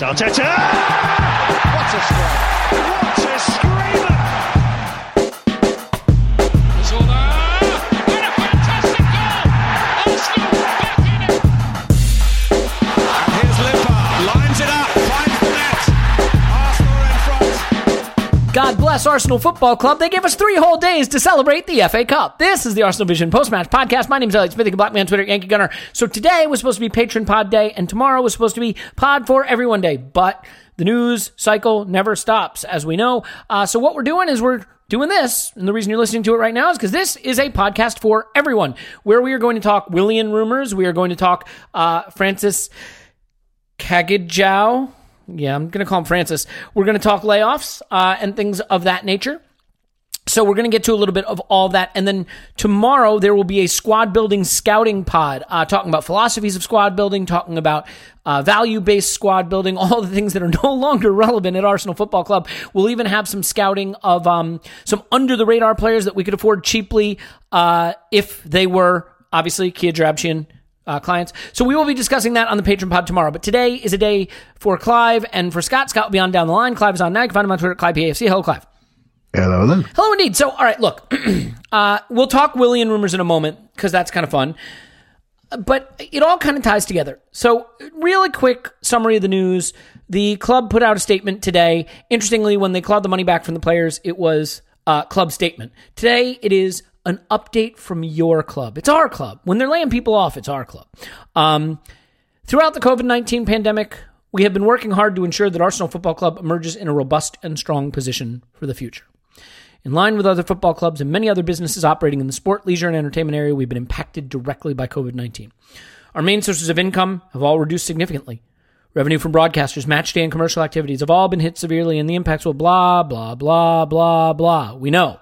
Arteta! What a strike! What a screamer! God bless Arsenal Football Club. They gave us three whole days to celebrate the FA Cup. This is the Arsenal Vision post match podcast. My name is Elliot Smith, Black Man Twitter, Yankee Gunner. So today was supposed to be Patreon Pod Day, and tomorrow was supposed to be Pod for Everyone Day. But the news cycle never stops, as we know. Uh, so what we're doing is we're doing this, and the reason you're listening to it right now is because this is a podcast for everyone, where we are going to talk Willian rumors. We are going to talk uh, Francis Cagigao. Yeah, I'm going to call him Francis. We're going to talk layoffs uh, and things of that nature. So we're going to get to a little bit of all that, and then tomorrow there will be a squad building scouting pod, uh, talking about philosophies of squad building, talking about uh, value based squad building, all the things that are no longer relevant at Arsenal Football Club. We'll even have some scouting of um, some under the radar players that we could afford cheaply uh, if they were obviously Kia Joorabchian uh, clients. So we will be discussing that on the Patreon pod tomorrow. But today is a day for Clive and for Scott. Scott will be on down the line. Clive is on now. You can find him on Twitter at ClivePAFC. Hello, Clive. Hello then. Hello, indeed. So, all right, look, uh, we'll talk Willian rumors in a moment because that's kind of fun. But it all kind of ties together. So, really quick summary of the news. The club put out a statement today. Interestingly, when they clawed the money back from the players, it was a club statement. Today, it is an update from your club. It's our club. When they're laying people off, it's our club. Um, throughout the COVID 19 pandemic, we have been working hard to ensure that Arsenal Football Club emerges in a robust and strong position for the future. In line with other football clubs and many other businesses operating in the sport, leisure, and entertainment area, we've been impacted directly by COVID 19. Our main sources of income have all reduced significantly. Revenue from broadcasters, match day, and commercial activities have all been hit severely, and the impacts will blah, blah, blah, blah, blah. We know.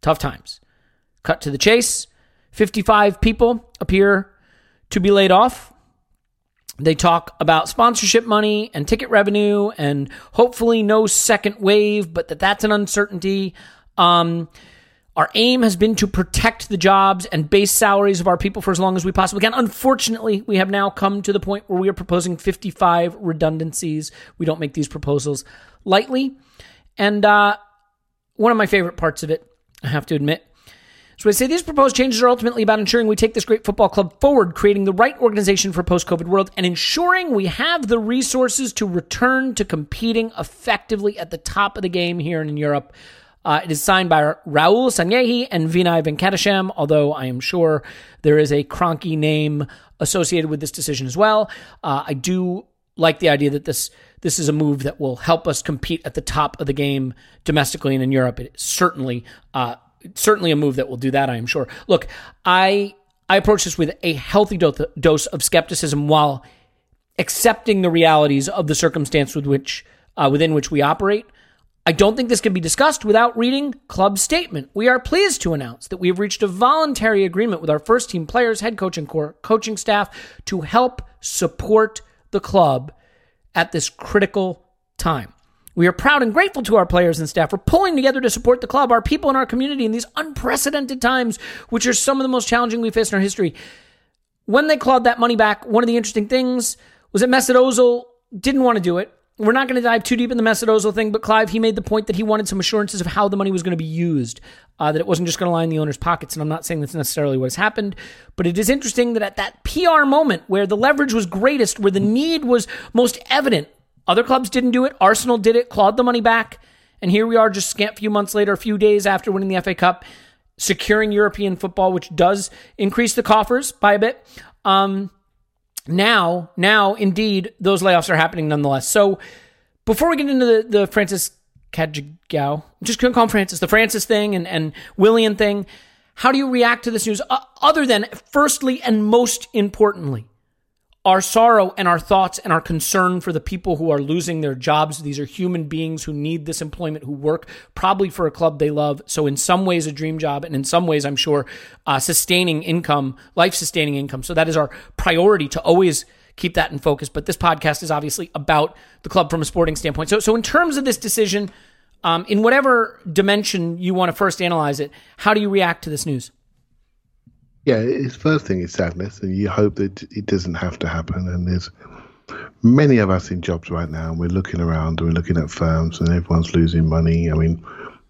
Tough times. Cut to the chase 55 people appear to be laid off. They talk about sponsorship money and ticket revenue and hopefully no second wave, but that that's an uncertainty. Um, our aim has been to protect the jobs and base salaries of our people for as long as we possibly can. Unfortunately, we have now come to the point where we are proposing 55 redundancies. We don't make these proposals lightly. And uh, one of my favorite parts of it, I have to admit, so I say these proposed changes are ultimately about ensuring we take this great football club forward, creating the right organization for post-COVID world, and ensuring we have the resources to return to competing effectively at the top of the game here in Europe. Uh, it is signed by Raul Sanllehi and Vinay Venkatesham, although I am sure there is a Kroenke name associated with this decision as well. Uh, I do like the idea that this this is a move that will help us compete at the top of the game domestically and in Europe. It certainly uh, certainly a move that will do that. I am sure. Look, I I approach this with a healthy do- dose of skepticism while accepting the realities of the circumstance with which uh, within which we operate. I don't think this can be discussed without reading club statement. We are pleased to announce that we have reached a voluntary agreement with our first team players, head coaching core, coaching staff to help support the club at this critical time. We are proud and grateful to our players and staff for pulling together to support the club, our people, and our community in these unprecedented times, which are some of the most challenging we faced in our history. When they clawed that money back, one of the interesting things was that Mesut Ozil didn't want to do it. We're not going to dive too deep in the Mesut Ozil thing, but Clive, he made the point that he wanted some assurances of how the money was going to be used, uh, that it wasn't just going to lie in the owner's pockets. And I'm not saying that's necessarily what has happened, but it is interesting that at that PR moment where the leverage was greatest, where the need was most evident, other clubs didn't do it. Arsenal did it, clawed the money back. And here we are just scant few months later, a few days after winning the FA Cup, securing European football, which does increase the coffers by a bit. Um, now, now, indeed, those layoffs are happening nonetheless. So before we get into the, the Francis Cagigao, just to call him Francis, the Francis thing and, and Willian thing, how do you react to this news? Uh, other than, firstly and most importantly, our sorrow and our thoughts and our concern for the people who are losing their jobs. These are human beings who need this employment, who work probably for a club they love. So, in some ways, a dream job, and in some ways, I'm sure, uh, sustaining income, life sustaining income. So, that is our priority to always keep that in focus. But this podcast is obviously about the club from a sporting standpoint. So, so in terms of this decision, um, in whatever dimension you want to first analyze it, how do you react to this news? Yeah, his first thing is sadness, and you hope that it doesn't have to happen. And there's many of us in jobs right now, and we're looking around, and we're looking at firms, and everyone's losing money. I mean,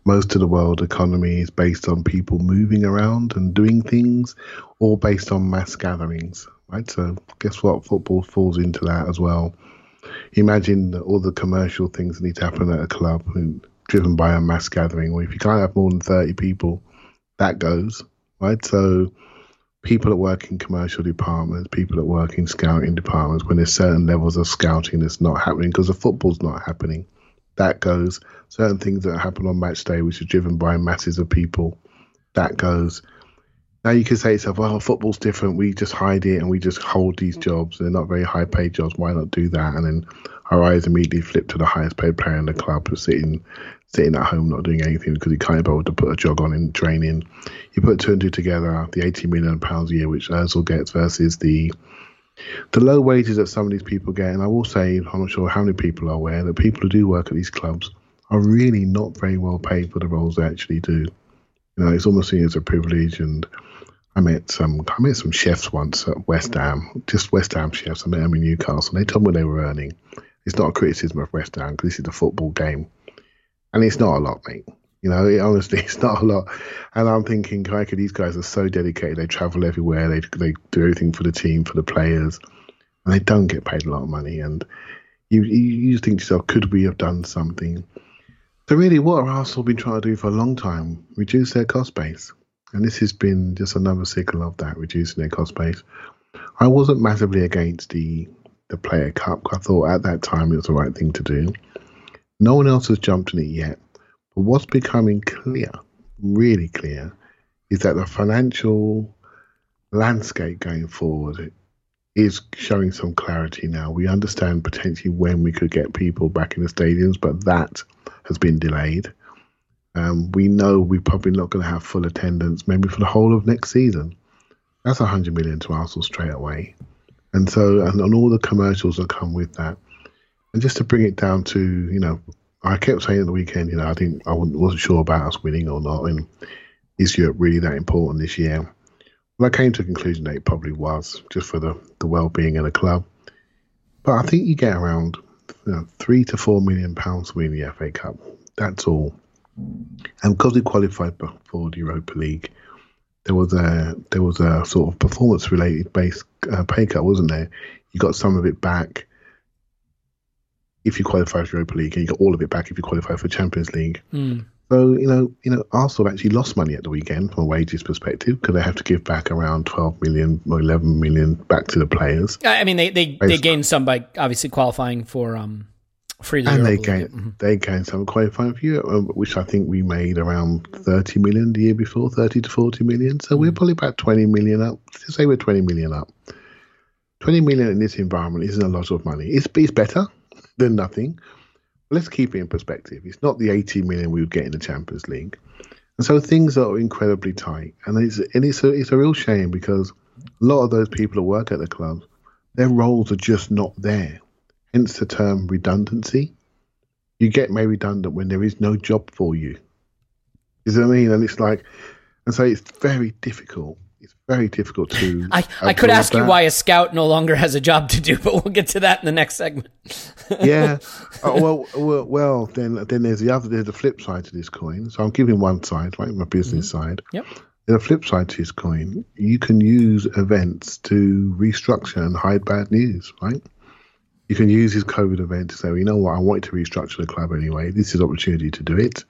most of the world economy is based on people moving around and doing things, or based on mass gatherings, right? So, guess what? Football falls into that as well. Imagine all the commercial things that need to happen at a club, driven by a mass gathering. Or if you can't have more than thirty people, that goes right. So people that work in commercial departments, people that work in scouting departments, when there's certain levels of scouting that's not happening because the football's not happening, that goes. Certain things that happen on match day, which are driven by masses of people, that goes. Now you can say to yourself, well, football's different. We just hide it and we just hold these jobs. They're not very high paid jobs. Why not do that? And then our eyes immediately flip to the highest paid player in the club who's sitting sitting at home not doing anything because he can't be able to put a jog on and training. You put two and two together, the 80 million pounds a year which Ozil gets versus the the low wages that some of these people get. And I will say, I'm not sure how many people are aware that people who do work at these clubs are really not very well paid for the roles they actually do. You know, it's almost seen as a privilege. And I met some I met some chefs once at West Ham, just West Ham chefs. I met them in Newcastle. And they told me what they were earning. It's not a criticism of West Ham because this is a football game and it's not a lot, mate. You know, it, honestly, it's not a lot. And I'm thinking, crikey, these guys are so dedicated. They travel everywhere. They they do everything for the team, for the players, and they don't get paid a lot of money. And you you, you think to yourself, could we have done something? So really, what have Arsenal been trying to do for a long time? Reduce their cost base, and this has been just another signal of that, reducing their cost base. I wasn't massively against the the player cup. I thought at that time it was the right thing to do. No one else has jumped on it yet. But what's becoming clear, really clear, is that the financial landscape going forward is showing some clarity now. We understand potentially when we could get people back in the stadiums, but that has been delayed. Um, we know we're probably not going to have full attendance maybe for the whole of next season. That's 100 million to Arsenal straight away. And so, and, and all the commercials that come with that. And just to bring it down to, you know, I kept saying at the weekend, you know, I didn't, I wasn't sure about us winning or not, and is Europe really that important this year? Well, I came to a conclusion that it probably was, just for the, the well-being of the club. But I think you get around you know, three to four million pounds to win the FA Cup. That's all. And because we qualified for the Europa League, there was a there was a sort of performance related base uh, pay cut, wasn't there? You got some of it back if you qualify for Europa League, and you get all of it back if you qualify for Champions League. Mm. So you know, you know, Arsenal actually lost money at the weekend from a wages perspective because they have to give back around twelve million or eleven million back to the players. I mean, they they, they gained some by obviously qualifying for um Free and the they gained they gained some qualifying Europe, um, which I think we made around thirty million the year before, thirty to forty million. So Mm. we're probably about twenty million up. Let's say we're twenty million up. Twenty million in this environment isn't a lot of money. It's it's better than nothing. But let's keep it in perspective. It's not the eighty million we would get in the Champions League, and so things are incredibly tight. And it's and it's a it's a real shame because a lot of those people who work at the clubs, their roles are just not there. Hence the term redundancy. You get made redundant when there is no job for you. You see what I mean? And it's like, and so it's very difficult. It's very difficult to. I, I could ask you why a scout no longer has a job to do, but we'll get to that in the next segment. yeah. Oh, well, well, well, then then there's the other. There's the flip side to this coin. So I'm giving one side, right, my business mm-hmm. side. Yep. There's a flip side to this coin. You can use events to restructure and hide bad news, right? You can use this COVID event to say, well, you know what, I wanted to restructure the club anyway. This is opportunity to do it.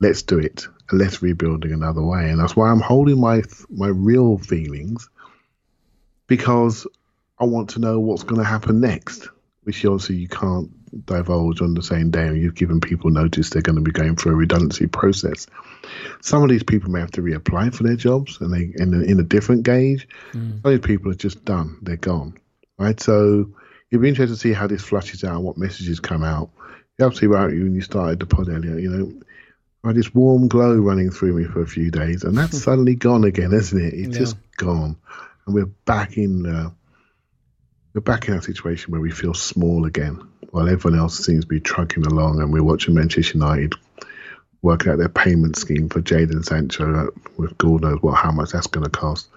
Let's do it. And let's rebuild it another way. And that's why I'm holding my my real feelings because I want to know what's going to happen next, which obviously you can't divulge on the same day. And you've given people notice they're going to be going through a redundancy process. Some of these people may have to reapply for their jobs, and they in a, in a different gauge. Mm. Some of these people are just done; they're gone, right? So it'll be interesting to see how this flushes out, and what messages come out. You absolutely right. When you started the pod earlier, you know, I had this warm glow running through me for a few days, and that's suddenly gone again, isn't it? It's Yeah. just gone, and we're back in. Uh, we're back in a situation where we feel small again, while everyone else seems to be trucking along, and we're watching Manchester United working out their payment scheme for Jadon Sancho uh, with God knows what how much that's going to cost.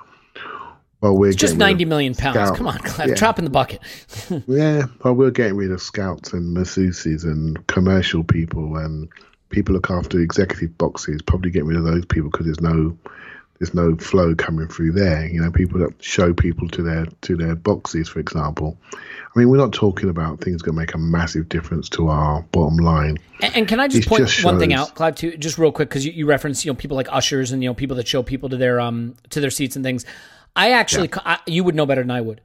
Well, we're It's just getting rid of 90 million pounds. Scout. Come on, Clive, Yeah. drop in the bucket. Yeah, well, we're getting rid of scouts and masseuses and commercial people and people look after executive boxes. Probably getting rid of those people because there's no there's no flow coming through there. You know, people that show people to their to their boxes, for example. I mean, we're not talking about things going to make a massive difference to our bottom line. And, and can I just It point just one thing out, Clive, too, just real quick, because you, you reference you know people like ushers and you know people that show people to their um to their seats and things. I actually, I, you would know better than I would.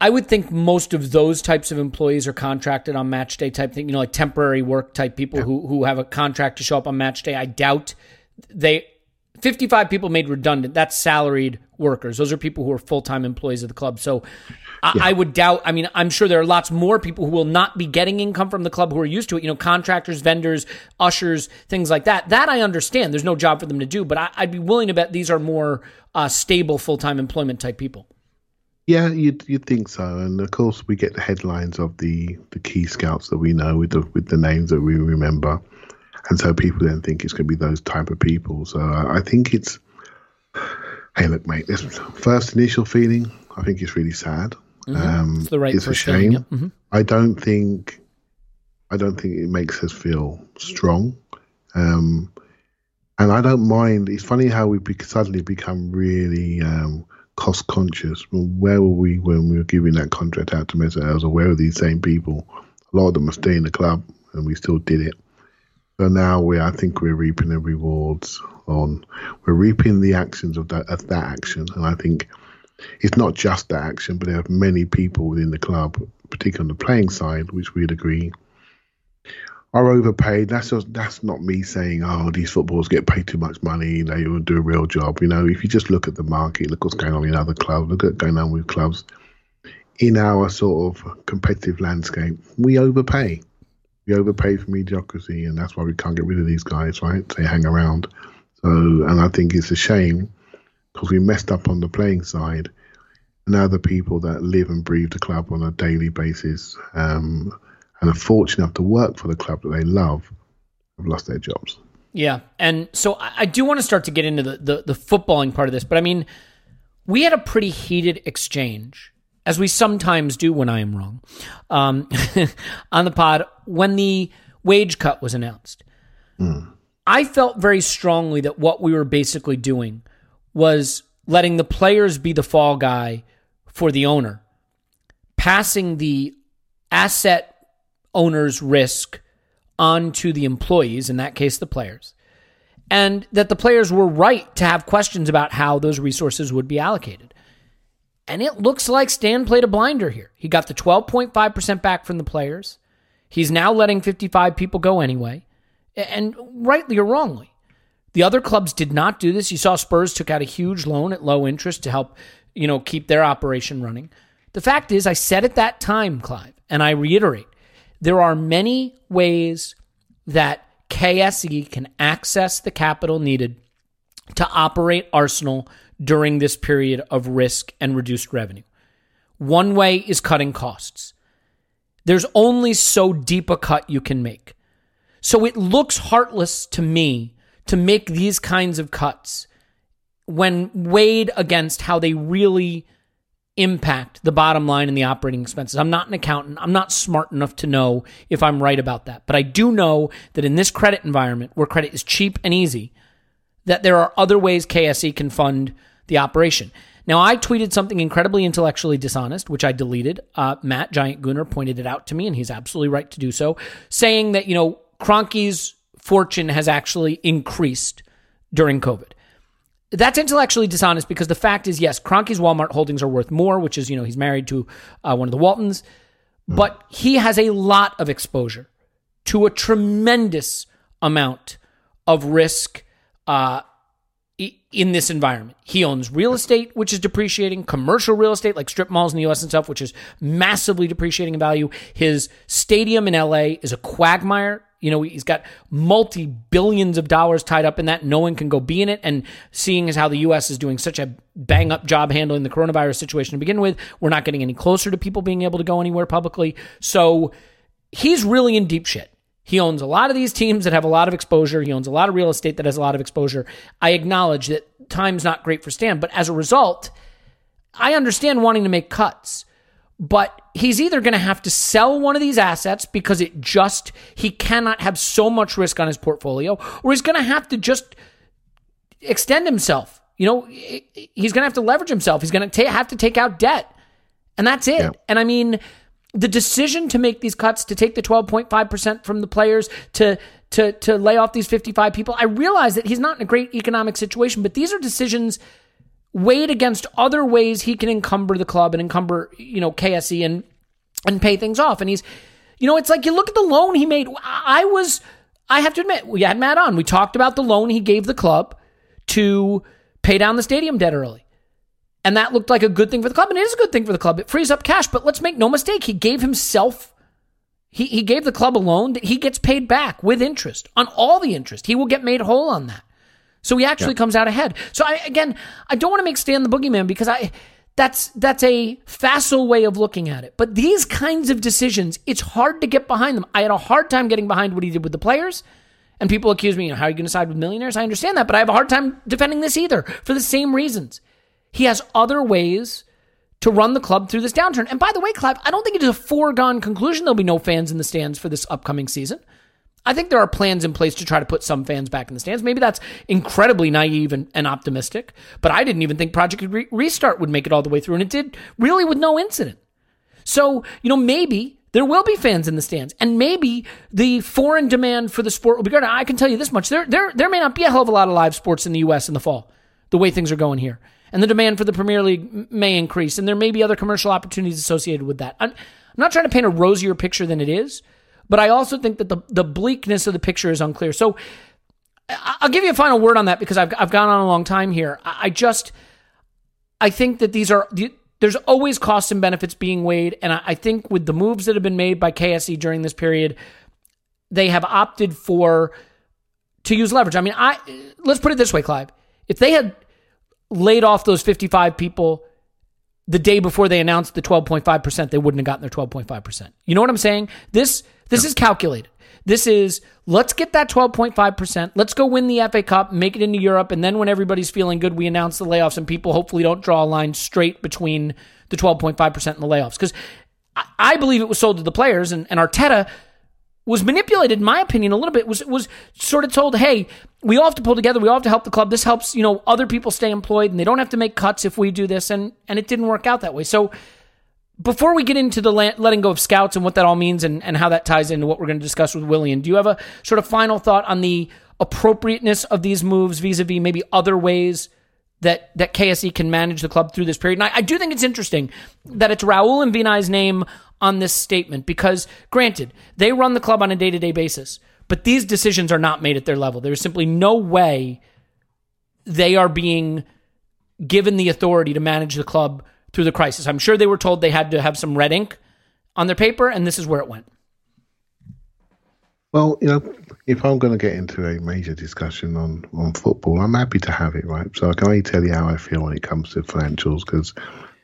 I would think most of those types of employees are contracted on match day type thing, you know, like temporary work type people who who have a contract to show up on match day. I doubt they 55 people made redundant. That's salaried workers. Those are people who are full time employees of the club. So I, I would doubt. I mean, I'm sure there are lots more people who will not be getting income from the club who are used to it. You know, contractors, vendors, ushers, things like that. That I understand. There's no job for them to do, but I, I'd be willing to bet these are more uh, stable full time employment type people. Yeah, you'd you'd think so, and of course we get the headlines of the, the key scouts that we know with the with the names that we remember, and so people then think it's going to be those type of people. So I, I think it's, hey, look, mate, this first initial feeling, I think it's really sad. Um, It's the right it's a shame. yep. Mhm. I don't think, I don't think it makes us feel strong. Um, and I don't mind. It's funny how we suddenly become really um, cost conscious. Well, where were we when we were giving that contract out to Mesut Ozil? Where were these same people? A lot of them are staying in the club, and we still did it. So now we, I think we're reaping the rewards on. We're reaping the actions of that of that action, and I think it's not just that action, but there are many people within the club, particularly on the playing side, which we'd agree are overpaid. That's just, that's not me saying, oh, these footballers get paid too much money. They will do a real job. You know, if you just look at the market, look what's going on in other clubs, look at going on with clubs in our sort of competitive landscape, we overpay. We overpay for mediocrity, and that's why we can't get rid of these guys, right? They hang around. So, and I think it's a shame because we messed up on the playing side. And now the people that live and breathe the club on a daily basis um, and are fortunate enough to work for the club that they love have lost their jobs. Yeah, and so I, I do want to start to get into the, the the footballing part of this, but I mean, we had a pretty heated exchange, as we sometimes do when I am wrong, um, on the pod when the wage cut was announced. I felt very strongly that what we were basically doing was letting the players be the fall guy for the owner, passing the asset owner's risk onto the employees, in that case, the players, and that the players were right to have questions about how those resources would be allocated. And it looks like Stan played a blinder here. He got the 12.5% back from the players. He's now letting 55 people go anyway, and rightly or wrongly. The other clubs did not do this. You saw Spurs took out a huge loan at low interest to help, you know, keep their operation running. The fact is, I said at that time, Clive, and I reiterate, there are many ways that KSE can access the capital needed to operate Arsenal during this period of risk and reduced revenue. One way is cutting costs. There's only so deep a cut you can make. So it looks heartless to me to make these kinds of cuts when weighed against how they really impact the bottom line and the operating expenses. I'm not an accountant. I'm not smart enough to know if I'm right about that. But I do know that in this credit environment where credit is cheap and easy, that there are other ways KSE can fund the operation. Now, I tweeted something incredibly intellectually dishonest, which I deleted. Uh, Matt Giant Gunner pointed it out to me, and he's absolutely right to do so, saying that, you know, Kroenke's fortune has actually increased during COVID. That's intellectually dishonest because the fact is, yes, Kroenke's Walmart holdings are worth more, which is, you know, he's married to uh, one of the Waltons, but he has a lot of exposure to a tremendous amount of risk uh, in this environment. He owns real estate, which is depreciating, commercial real estate like strip malls in the US and stuff, which is massively depreciating in value. His stadium in LA is a quagmire. You know, he's got multi billions of dollars tied up in that. No one can go be in it. And seeing as how the US is doing such a bang up job handling the coronavirus situation to begin with, we're not getting any closer to people being able to go anywhere publicly. So he's really in deep shit. He owns a lot of these teams that have a lot of exposure. He owns a lot of real estate that has a lot of exposure. I acknowledge that time's not great for Stan, but as a result, I understand wanting to make cuts. But he's either going to have to sell one of these assets because it just, he cannot have so much risk on his portfolio, or he's going to have to just extend himself. You know, he's going to have to leverage himself. He's going to have to take out debt. And that's it. Yeah. And I mean, the decision to make these cuts, to take the 12.5% from the players, to to to lay off these 55 people, I realize that he's not in a great economic situation, but these are decisions weighed against other ways he can encumber the club and encumber, you know, KSE and and pay things off. And he's, you know, it's like you look at the loan he made. I was, I have to admit, we had Matt on. We talked about the loan he gave the club to pay down the stadium debt early. And that looked like a good thing for the club. And it is a good thing for the club. It frees up cash. But let's make no mistake, he gave himself, he, he gave the club a loan that he gets paid back with interest on all the interest. He will get made whole on that. So he actually comes out ahead. So I, again, I don't want to make Stan the boogeyman because I, that's that's a facile way of looking at it. But these kinds of decisions, it's hard to get behind them. I had a hard time getting behind what he did with the players. And people accuse me, how are you going to side with millionaires? I understand that, but I have a hard time defending this either for the same reasons. He has other ways to run the club through this downturn. And by the way, Clive, I don't think it is a foregone conclusion there'll be no fans in the stands for this upcoming season. I think there are plans in place to try to put some fans back in the stands. Maybe that's incredibly naive and, and optimistic, but I didn't even think Project Re- Restart would make it all the way through, and it did really with no incident. So, you know, maybe there will be fans in the stands, and maybe the foreign demand for the sport will be greater. I can tell you this much: there, there, there may not be a hell of a lot of live sports in the U.S. in the fall, the way things are going here, and the demand for the Premier League may increase, and there may be other commercial opportunities associated with that. I'm, not trying to paint a rosier picture than it is, but I also think that the the bleakness of the picture is unclear. So. I'll give you a final word on that because I've I've gone on a long time here. I I just I think that these are there's always costs and benefits being weighed, and I, I think with the moves that have been made by KSE during this period, they have opted for to use leverage. I mean, I let's put it this way, Clive. If they had laid off those 55 people the day before they announced the 12.5%, they wouldn't have gotten their 12.5%. You know what I'm saying? This this is calculated. This is let's get that 12.5%. Let's go win the FA Cup, make it into Europe, and then when everybody's feeling good, we announce the layoffs and people hopefully don't draw a line straight between the 12.5% and the layoffs. Because I, I believe it was sold to the players, and, and Arteta was manipulated, in my opinion, a little bit. Was was sort of told, "Hey, we all have to pull together. We all have to help the club. This helps, you know, other people stay employed, and they don't have to make cuts if we do this." And and it didn't work out that way. So before we get into the letting go of scouts and what that all means and, and how that ties into what we're going to discuss with Willian, do you have a sort of final thought on the appropriateness of these moves vis-a-vis maybe other ways that that KSE can manage the club through this period. And I, I do think it's interesting that it's Raul and Vinay's name on this statement because, granted, they run the club on a day to day basis, but these decisions are not made at their level. There's simply no way they are being given the authority to manage the club through the crisis. I'm sure they were told they had to have some red ink on their paper, and this is where it went. Well, you know, if I'm going to get into a major discussion on, on football, I'm happy to have it, right? So I can only tell you how I feel when it comes to financials because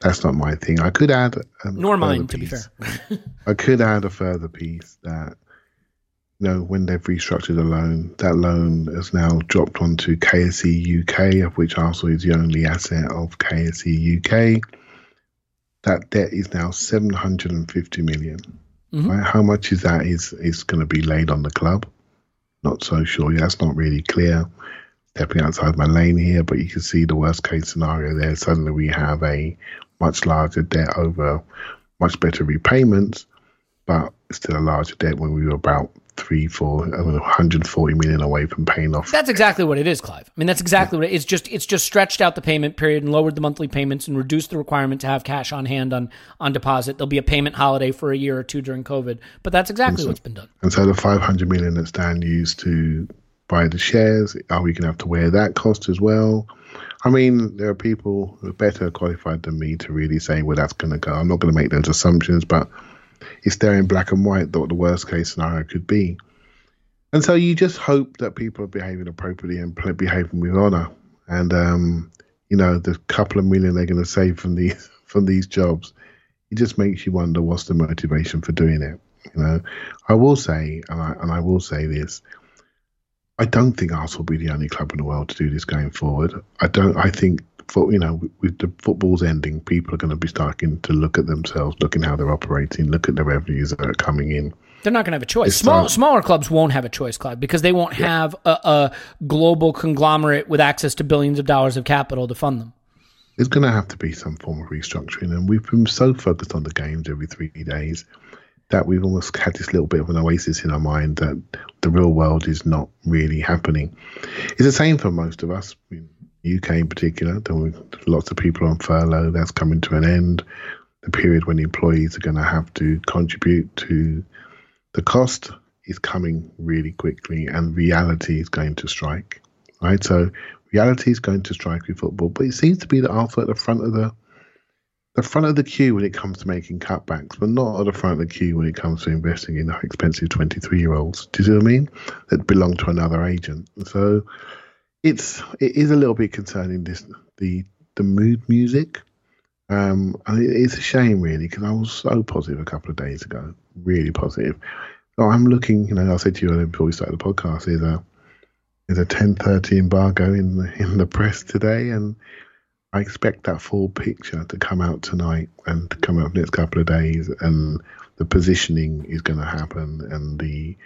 that's not my thing. I could add, a Nor further mine, to be fair. I could add a further piece that, you know, when they've restructured a loan, that loan has now dropped onto KSE UK, of which Arsenal is the only asset of KSE UK. That debt is now 750 million. Mm-hmm. Right? How much is that is is going to be laid on the club? Not so sure. Yeah, that's not really clear. Stepping outside my lane here, but you can see the worst case scenario there. Suddenly we have a much larger debt over much better repayments, but still a larger debt when we were about three, four, I don't know, 140 million away from paying off. That's exactly what it is, Clive. I mean, that's exactly what it is. It's just it's just stretched out the payment period and lowered the monthly payments and reduced the requirement to have cash on hand on on deposit. There'll be a payment holiday for a year or two during COVID, but that's exactly what's been done. And so the 500 million that Stan used to buy the shares, are we going to have to wear that cost as well? I mean, there are people who are better qualified than me to really say where that's going to go. I'm not going to make those assumptions, but it's there in black and white what the worst case scenario could be. And so you just hope that people are behaving appropriately and behaving with honor. And um, you know, the couple of million they're going to save from these from these jobs, it just makes you wonder what's the motivation for doing it. You know, I will say, and I and I will say this. I don't think Arsenal will be the only club in the world to do this going forward. I don't. I think, for you know, with the football's ending, people are going to be starting to look at themselves, looking how they're operating, look at the revenues that are coming in. They're not going to have a choice. Small, not- smaller clubs won't have a choice, Clive, because they won't have a, a global conglomerate with access to billions of dollars of capital to fund them. There's going to have to be some form of restructuring, and we've been so focused on the games every three days that we've almost had this little bit of an oasis in our mind that the real world is not really happening. It's the same for most of us, in the UK in particular. There were lots of people on furlough. That's coming to an end. The period when employees are going to have to contribute to the cost is coming really quickly, and reality is going to strike. Right, so reality is going to strike with football, but it seems to be that Arsenal at the front of the the front of the queue when it comes to making cutbacks, but not at the front of the queue when it comes to investing in expensive 23 year olds. Do you see what I mean? That belong to another agent. So it's it is a little bit concerning this the the mood music. Um, it's a shame really because I was so positive a couple of days ago, really positive. So I'm looking, you know, I said to you earlier before we started the podcast, there's a there's a 10:30 embargo in the in the press today, and I expect that full picture to come out tonight and to come out the next couple of days, and the positioning is going to happen, and the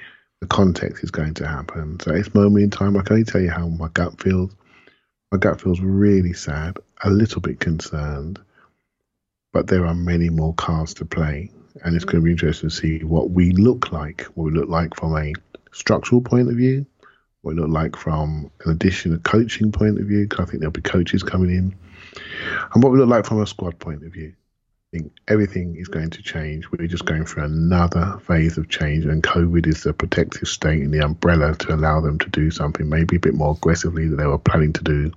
the context is going to happen. So at this moment in time, I can only tell you how my gut feels. My gut feels really sad, a little bit concerned, but there are many more cards to play, and it's going to be interesting to see what we look like, what we look like from a structural point of view, what we look like from an addition, a coaching point of view, because I think there'll be coaches coming in, and what we look like from a squad point of view. I think everything is going to change. We're just going through another phase of change, and COVID is the protective state and the umbrella to allow them to do something maybe a bit more aggressively than they were planning to do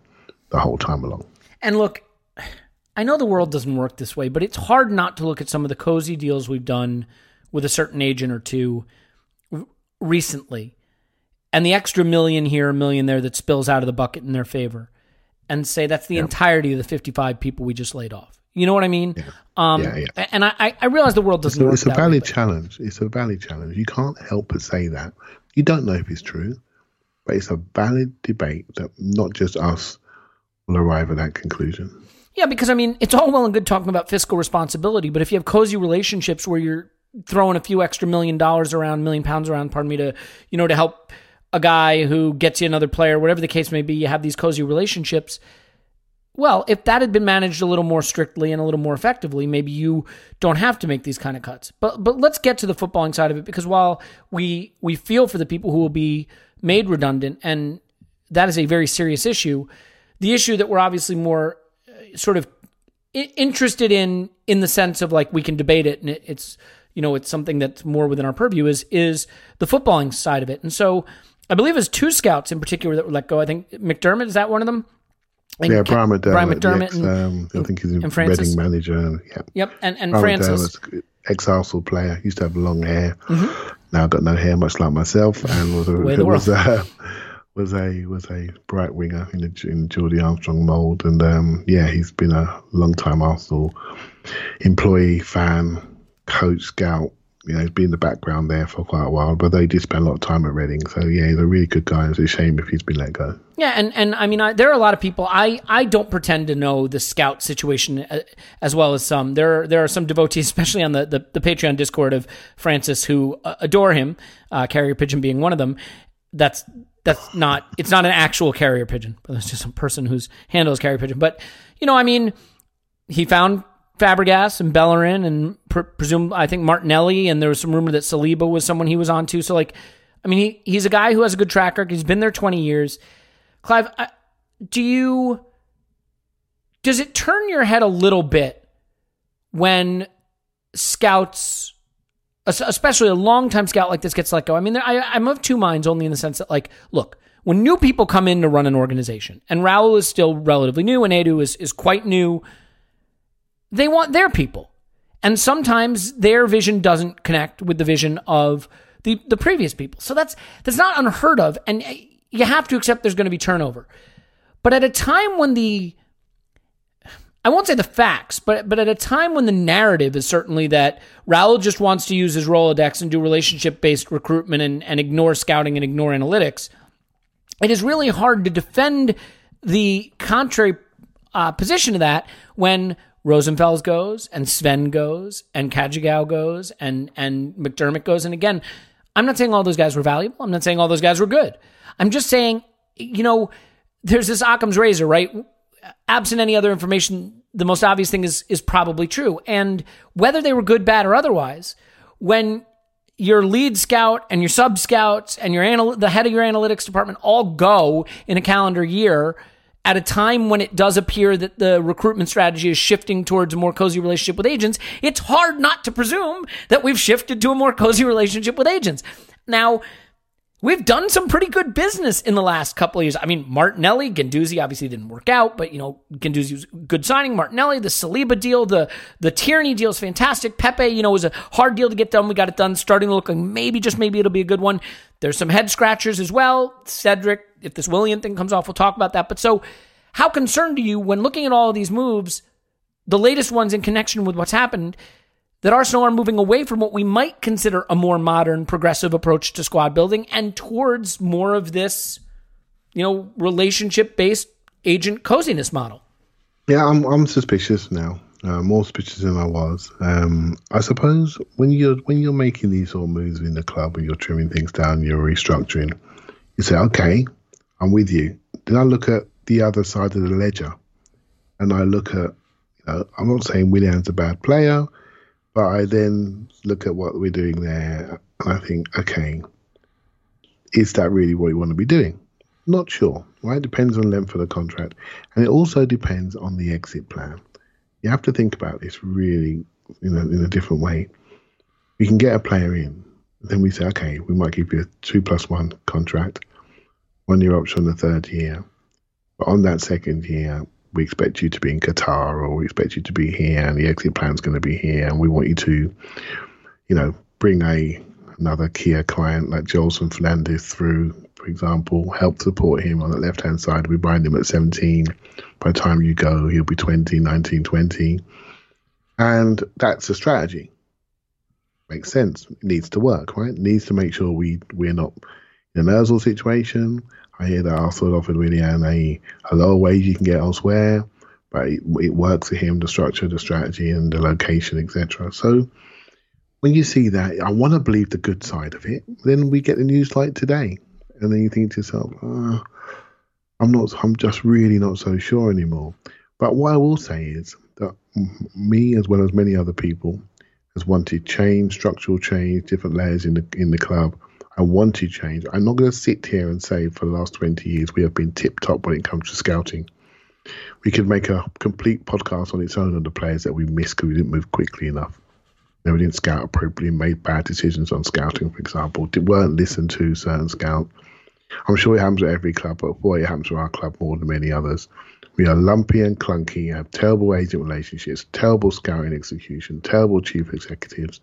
the whole time along. And look, I know the world doesn't work this way, but it's hard not to look at some of the cozy deals we've done with a certain agent or two recently and the extra million here, a million there that spills out of the bucket in their favor and say that's the entirety of the 55 people we just laid off. You know what I mean? Um, Yeah, yeah. And I, I realize the world doesn't So it's a way, valid but- challenge. It's a valid challenge. You can't help but say that. You don't know if it's true, but it's a valid debate that not just us will arrive at that conclusion. Yeah, because I mean, it's all well and good talking about fiscal responsibility, but if you have cozy relationships where you're throwing a few extra million dollars around, million pounds around, pardon me, to you know to help a guy who gets you another player, whatever the case may be, you have these cozy relationships. Well, if that had been managed a little more strictly and a little more effectively, maybe you don't have to make these kind of cuts. But but let's get to the footballing side of it because while we we feel for the people who will be made redundant and that is a very serious issue, the issue that we're obviously more uh, sort of interested in, in the sense of like we can debate it, and it, it's you know it's something that's more within our purview is is the footballing side of it. And so I believe it's two scouts in particular that were let go. I think McDermott is that one of them. And Yeah, Brian McDermott. Brian McDermott ex, and, um, I think he's a Reading manager. Yeah. yep, and and Brian Francis. McDermott's ex Arsenal player. Used to have long hair. Mm-hmm. Now got no hair, much like myself, and was a, was a was a was a bright winger in the in the Geordie Armstrong mould. And um, yeah, he's been a long time Arsenal employee, fan, coach, scout. You know, he's been in the background there for quite a while, but they did spend a lot of time at Reading. So yeah, he's a really good guy. It's a shame if he's been let go. Yeah, and and I mean, I, there are a lot of people. I I don't pretend to know the scout situation uh, as well as some. There there are some devotees, especially on the the, the Patreon Discord of Francis, who uh, adore him. Uh, carrier pigeon being one of them. That's that's not. It's not an actual carrier pigeon, but it's just a person whose handle is carrier pigeon. But you know, I mean, he found Fabregas and Bellerin and pr- presume I think Martinelli, and there was some rumor that Saliba was someone he was on to. So like, I mean, he he's a guy who has a good track record. He's been there twenty years. Clive, I, do you does it turn your head a little bit when scouts, especially a longtime scout like this, gets let go? I mean, I, I'm of two minds, only in the sense that, like, look, when new people come in to run an organization, and Raul is still relatively new, and Edu is is quite new, they want their people, and sometimes their vision doesn't connect with the vision of the the previous people. So that's that's not unheard of, and you have to accept there's going to be turnover. But at a time when the I won't say the facts, but but at a time when the narrative is certainly that Raul just wants to use his Rolodex and do relationship based recruitment and, and ignore scouting and ignore analytics, it is really hard to defend the contrary uh, position to that when Rosenfels goes and Sven goes and Cagigao goes and and McDermott goes. And again, I'm not saying all those guys were valuable. I'm not saying all those guys were good. I'm just saying, you know, there's this Occam's razor, right? Absent any other information, the most obvious thing is is probably true. And whether they were good, bad, or otherwise, when your lead scout and your sub scouts and your anal- the head of your analytics department all go in a calendar year at a time when it does appear that the recruitment strategy is shifting towards a more cozy relationship with agents, it's hard not to presume that we've shifted to a more cozy relationship with agents. Now, We've done some pretty good business in the last couple of years. I mean, Martinelli, Guendouzi obviously didn't work out, but you know, Guendouzi was good signing. Martinelli, the Saliba deal, the the Tierney deal is fantastic. Pepe, you know, was a hard deal to get done. We got it done, starting to look like maybe just maybe it'll be a good one. There's some head scratchers as well. Cedric, if this Willian thing comes off, we'll talk about that. But so, how concerned are you when looking at all of these moves, the latest ones in connection with what's happened? That Arsenal are moving away from what we might consider a more modern, progressive approach to squad building and towards more of this, you know, relationship based agent coziness model. Yeah, I'm I'm suspicious now. Uh, more suspicious than I was. Um, I suppose when you're when you're making these sort of moves in the club and you're trimming things down, you're restructuring. You say, okay, I'm with you. Then I look at the other side of the ledger, and I look at. You know, I'm not saying Willian's a bad player, but I then look at what we're doing there, and I think, okay, is that really what you want to be doing? Not sure. Right? Depends on length of the contract, and it also depends on the exit plan. You have to think about this really, you know, in a different way. We can get a player in, then we say, okay, we might give you a two plus one contract, one year option on the third year, but on that second year, we expect you to be in Qatar, or we expect you to be here, and the exit plan is going to be here, and we want you to, you know, bring a another Kia client like Jolson Fernandez through, for example, help support him on the left hand side. We bind him at 17. By the time you go, he'll be 20, 19, 20. And that's a strategy. Makes sense. It needs to work, right? It needs to make sure we, we're not in an Ozil situation. I hear that Arsenal offered Willian a, a lower wage you can get elsewhere, but it, it works for him, the structure, the strategy, and the location, etc. So, when you see that, I want to believe the good side of it. Then we get the news like today, and then you think to yourself, oh, "I'm not. I'm just really not so sure anymore." But what I will say is that me, as well as many other people, has wanted change, structural change, different layers in the in the club. I want to change. I'm not going to sit here and say for the last 20 years we have been tip top when it comes to scouting. We could make a complete podcast on its own on the players that we missed because we didn't move quickly enough. You we didn't scout appropriately, made bad decisions on scouting, for example. Did, weren't listened to certain scouts. I'm sure it happens at every club, but boy, it happens to our club more than many others. We are lumpy and clunky, have terrible agent relationships, terrible scouting execution, terrible chief executives.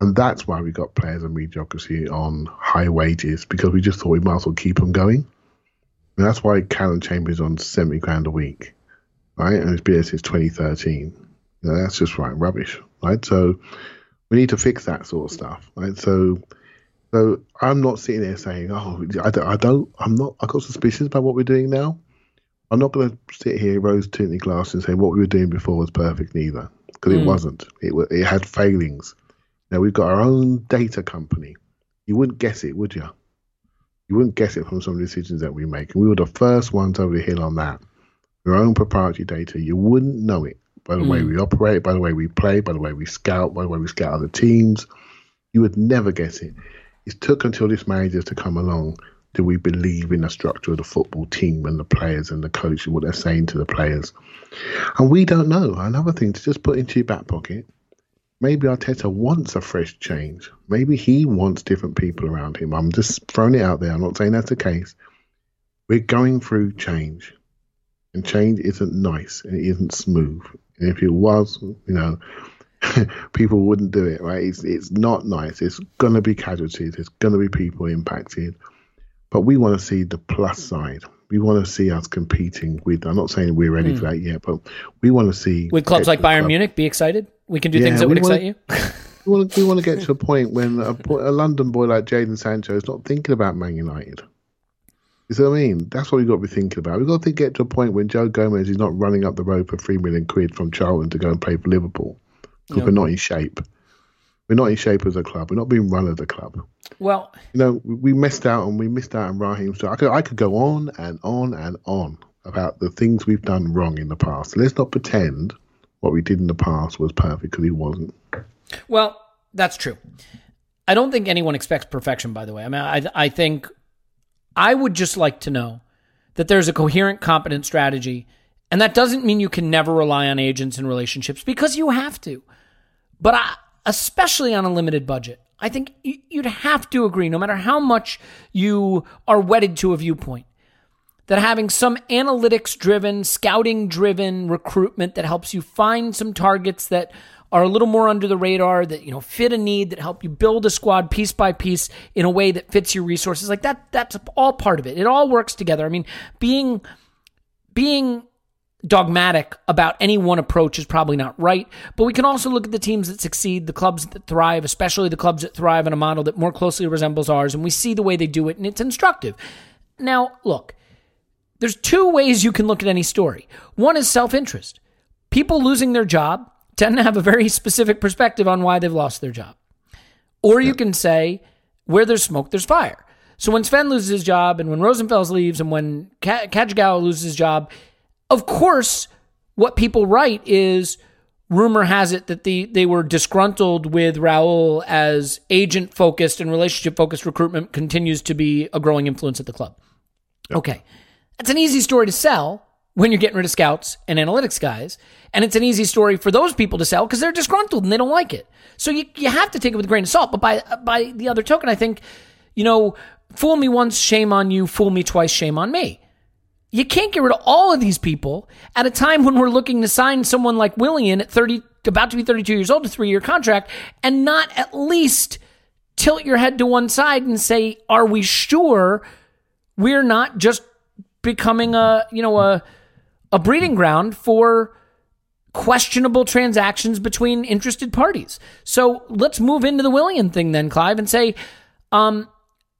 And that's why we got players of mediocrity on high wages because we just thought we might as well keep them going. And that's why Callum Chambers on 70 grand a week, right? And it's been there since 2013. You know, that's just right rubbish, right? So we need to fix that sort of stuff, right? So, so I'm not sitting there saying, oh, I don't, I don't I'm not, I got suspicions about what we're doing now. I'm not going to sit here rose tinted glass and say what we were doing before was perfect neither, because it mm. wasn't. It it had failings. Now we've got our own data company. You wouldn't guess it, would you? You wouldn't guess it from some of the decisions that we make. And we were the first ones over the hill on that. Your own proprietary data. You wouldn't know it by the way hmm. we operate, by the way we play, by the way we scout, by the way we scout other teams. You would never guess it. It took until this manager to come along do we believe in the structure of the football team and the players and the coach and what they're saying to the players. And we don't know. Another thing to just put into your back pocket. Maybe Arteta wants a fresh change. Maybe he wants different people around him. I'm just throwing it out there. I'm not saying that's the case. We're going through change, and change isn't nice and it isn't smooth. And if it was, you know, people wouldn't do it, right? It's it's not nice. It's gonna be casualties. There's gonna be people impacted. But we want to see the plus side. We want to see us competing with. I'm not saying we're ready for hmm. that yet, but we want to see With clubs like Bayern club- Munich, be excited. We can do Yeah, things that would excite you. We want, to, we want to get to a point when a, a London boy like Jadon Sancho is not thinking about Man United. You see what I mean? That's what we've got to be thinking about. We've got to get to a point when Joe Gomez is not running up the road for three million quid from Charlton to go and play for Liverpool because we're not in shape. We're not in shape as a club. We're not being run as a club. Well, You know, we we missed out and we missed out on Raheem. So I could I could go on and on and on about the things we've done wrong in the past. Let's not pretend what we did in the past was perfect because it wasn't. Well, that's true. I don't think anyone expects perfection. By the way, I mean, I I think I would just like to know that there's a coherent, competent strategy, and that doesn't mean you can never rely on agents and relationships because you have to. But I, especially on a limited budget, I think you'd have to agree, no matter how much you are wedded to a viewpoint, that having some analytics driven, scouting driven recruitment that helps you find some targets that are a little more under the radar, that you know fit a need, that help you build a squad piece by piece in a way that fits your resources, like that that's all part of it. It all works together. I mean, being being dogmatic about any one approach is probably not right, but we can also look at the teams that succeed, the clubs that thrive, especially the clubs that thrive in a model that more closely resembles ours, and we see the way they do it, and it's instructive. Now, look, there's two ways you can look at any story. One is self interest. People losing their job tend to have a very specific perspective on why they've lost their job. Or you can say, where there's smoke, there's fire. So when Sven loses his job, and when Rosenfels leaves, and when Ka- loses his job, of course, what people write is rumor has it that the, they were disgruntled with Raul as agent focused and relationship focused recruitment continues to be a growing influence at the club. Okay. That's an easy story to sell when you're getting rid of scouts and analytics guys. And it's an easy story for those people to sell because they're disgruntled and they don't like it. So you, you have to take it with a grain of salt. But by, by the other token, I think, you know, fool me once, shame on you. Fool me twice, shame on me. You can't get rid of all of these people at a time when we're looking to sign someone like Willian at 30, about to be 32 years old, a three year contract, and not at least tilt your head to one side and say, are we sure we're not just becoming a, you know, a, a breeding ground for questionable transactions between interested parties. So let's move into the Willian thing then, Clive, and say, um,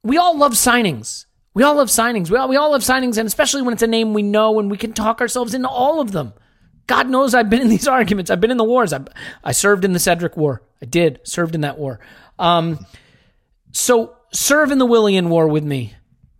we all love signings. We all love signings. We all, we all love signings, and especially when it's a name we know and we can talk ourselves into all of them. God knows I've been in these arguments. I've been in the wars. I, I served in the Cedric War. I did served in that war. Um, so serve in the Willian War with me.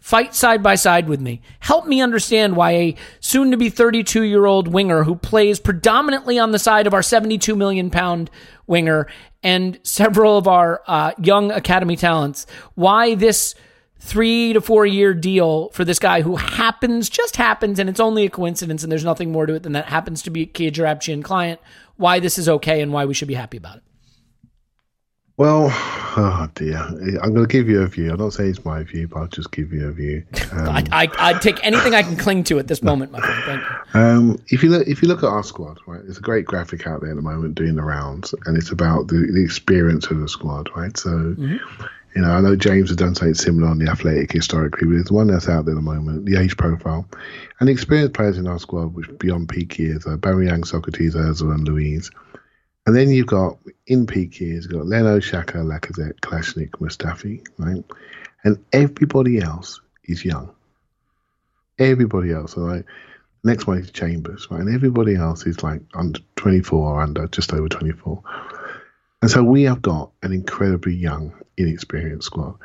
Fight side by side with me. Help me understand why a soon to be 32 year old winger who plays predominantly on the side of our 72 million pound winger and several of our uh, young academy talents, why this three to four year deal for this guy who happens, just happens, and it's only a coincidence and there's nothing more to it than that happens to be a Kia Joorabchian client, why this is okay and why we should be happy about it. Well, oh dear. I'm going to give you a view. I'm not saying it's my view, but I'll just give you a view. Um, I, I, I'd take anything I can cling to at this moment, my friend. Thank you. Um, if you look, if you look at our squad, right, there's a great graphic out there at the moment doing the rounds, and it's about the, the experience of the squad, right? So, Mm-hmm. you know, I know James has done something similar on the athletic historically, but there's one that's out there at the moment, the age profile, and the experienced players in our squad, which beyond peak years, are Barry Young, Sokratis, Özil, and Luiz. And then you've got in peak years, you've got Leno, Xhaka, Lacazette, Kolasinac, Mustafi, right? And everybody else is young. Everybody else, all right? Next one is Chambers, right? And everybody else is like under 24 or under, just over 24. And so we have got an incredibly young, inexperienced squad.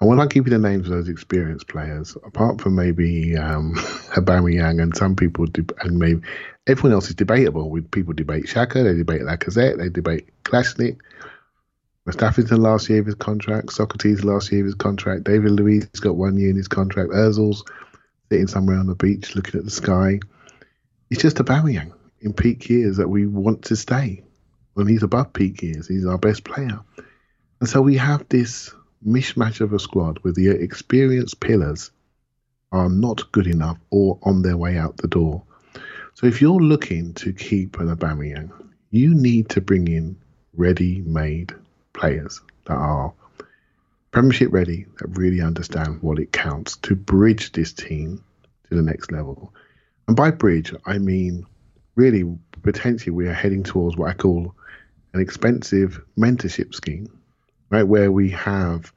And when I give you the names of those experienced players, apart from maybe um, Aubameyang and some people, and maybe everyone else is debatable. With people debate Xhaka, they debate Lacazette, they debate Kolasinac. Mustafi's the last year of his contract. Sokratis last year of his contract. David Luiz has got one year in his contract. Özil's sitting somewhere on the beach looking at the sky. It's just Aubameyang in peak years that we want to stay. When he's above peak years, he's our best player. And so we have this mishmash of a squad where the experienced pillars are not good enough or on their way out the door. So if you're looking to keep an Aubameyang, you need to bring in ready-made players that are Premiership ready, that really understand what it counts to bridge this team to the next level. And by bridge, I mean really potentially we are heading towards what I call an expensive mentorship scheme, right? Where we have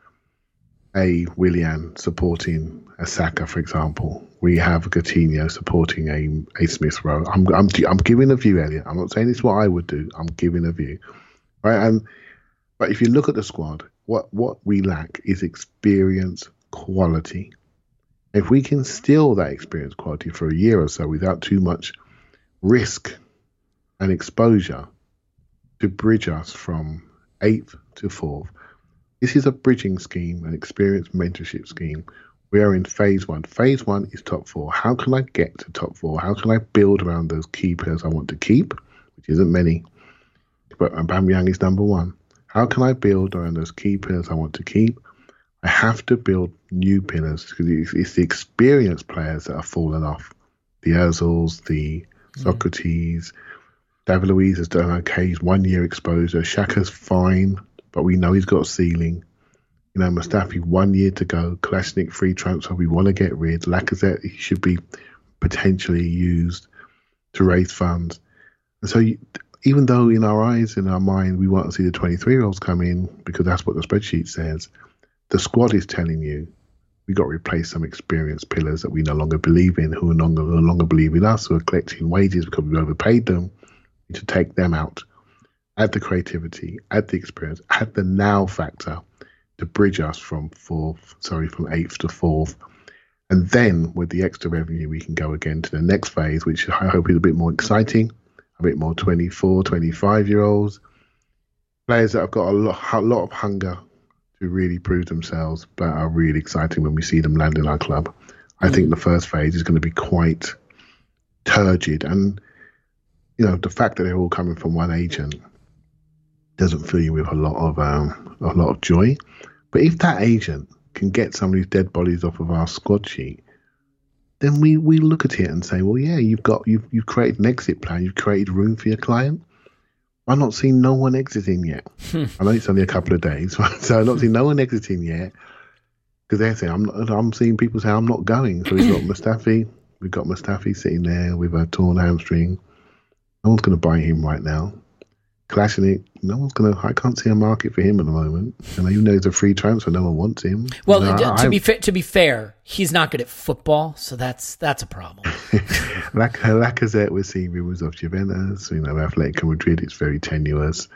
a Willian supporting a Saka, for example. We have Coutinho supporting a, a Smith Rowe. I'm, I'm, I'm giving a view, Elliot. I'm not saying it's what I would do. I'm giving a view, right? And but if you look at the squad, what what we lack is experience quality. If we can steal that experience quality for a year or so without too much risk and exposure to bridge us from eighth to fourth, this is a bridging scheme, an experience mentorship scheme. We are in phase one. Phase one is top four. How can I get to top four? How can I build around those key players I want to keep, which isn't many, but Aubameyang is number one. How can I build around those key pillars I want to keep? I have to build new pillars because it's, it's the experienced players that are falling off. The Özils, the mm. Sokratis, David Luiz has done okay. He's one year exposure. Xhaka's fine, but we know he's got a ceiling. You know, Mustafi, one year to go. Kolasinac, free transfer. We want to get rid. Lacazette, he should be potentially used to raise funds. And so you, even though in our eyes, in our mind, we want to see the 23 year olds come in because that's what the spreadsheet says, the squad is telling you we got to replace some experienced pillars that we no longer believe in, who no longer, no longer believe in us, who are collecting wages because we've overpaid them. We to take them out. Add the creativity, add the experience, add the now factor to bridge us from fourth, sorry, from eighth to fourth. And then with the extra revenue, we can go again to the next phase, which I hope is a bit more exciting a bit more 24, 25 year olds, players that have got a lot, a lot of hunger to really prove themselves, but are really exciting when we see them land in our club. I think the first phase is going to be quite turgid, and you know the fact that they're all coming from one agent doesn't fill you with a lot of um, a lot of joy. But if that agent can get some of these dead bodies off of our squad sheet, then we, we look at it and say, well, yeah, you've got you've you've created an exit plan, you've created room for your client. I'm not seeing no one exiting yet. I know it's only a couple of days, so I'm not seeing no one exiting yet because they're saying I'm not, I'm seeing people say I'm not going. So we've got Mustafi, we've got Mustafi sitting there with a torn hamstring. No one's going to buy him right now. Kolasinac, no one's going to. I can't see a market for him at the moment. And even though he's a free transfer, no one wants him. Well, You know, to, I- to be fa- to be fair, he's not good at football, so that's that's a problem. Lac- Lacazette, we're seeing rumours of Juventus. You know, Atletico Madrid. It's very tenuous.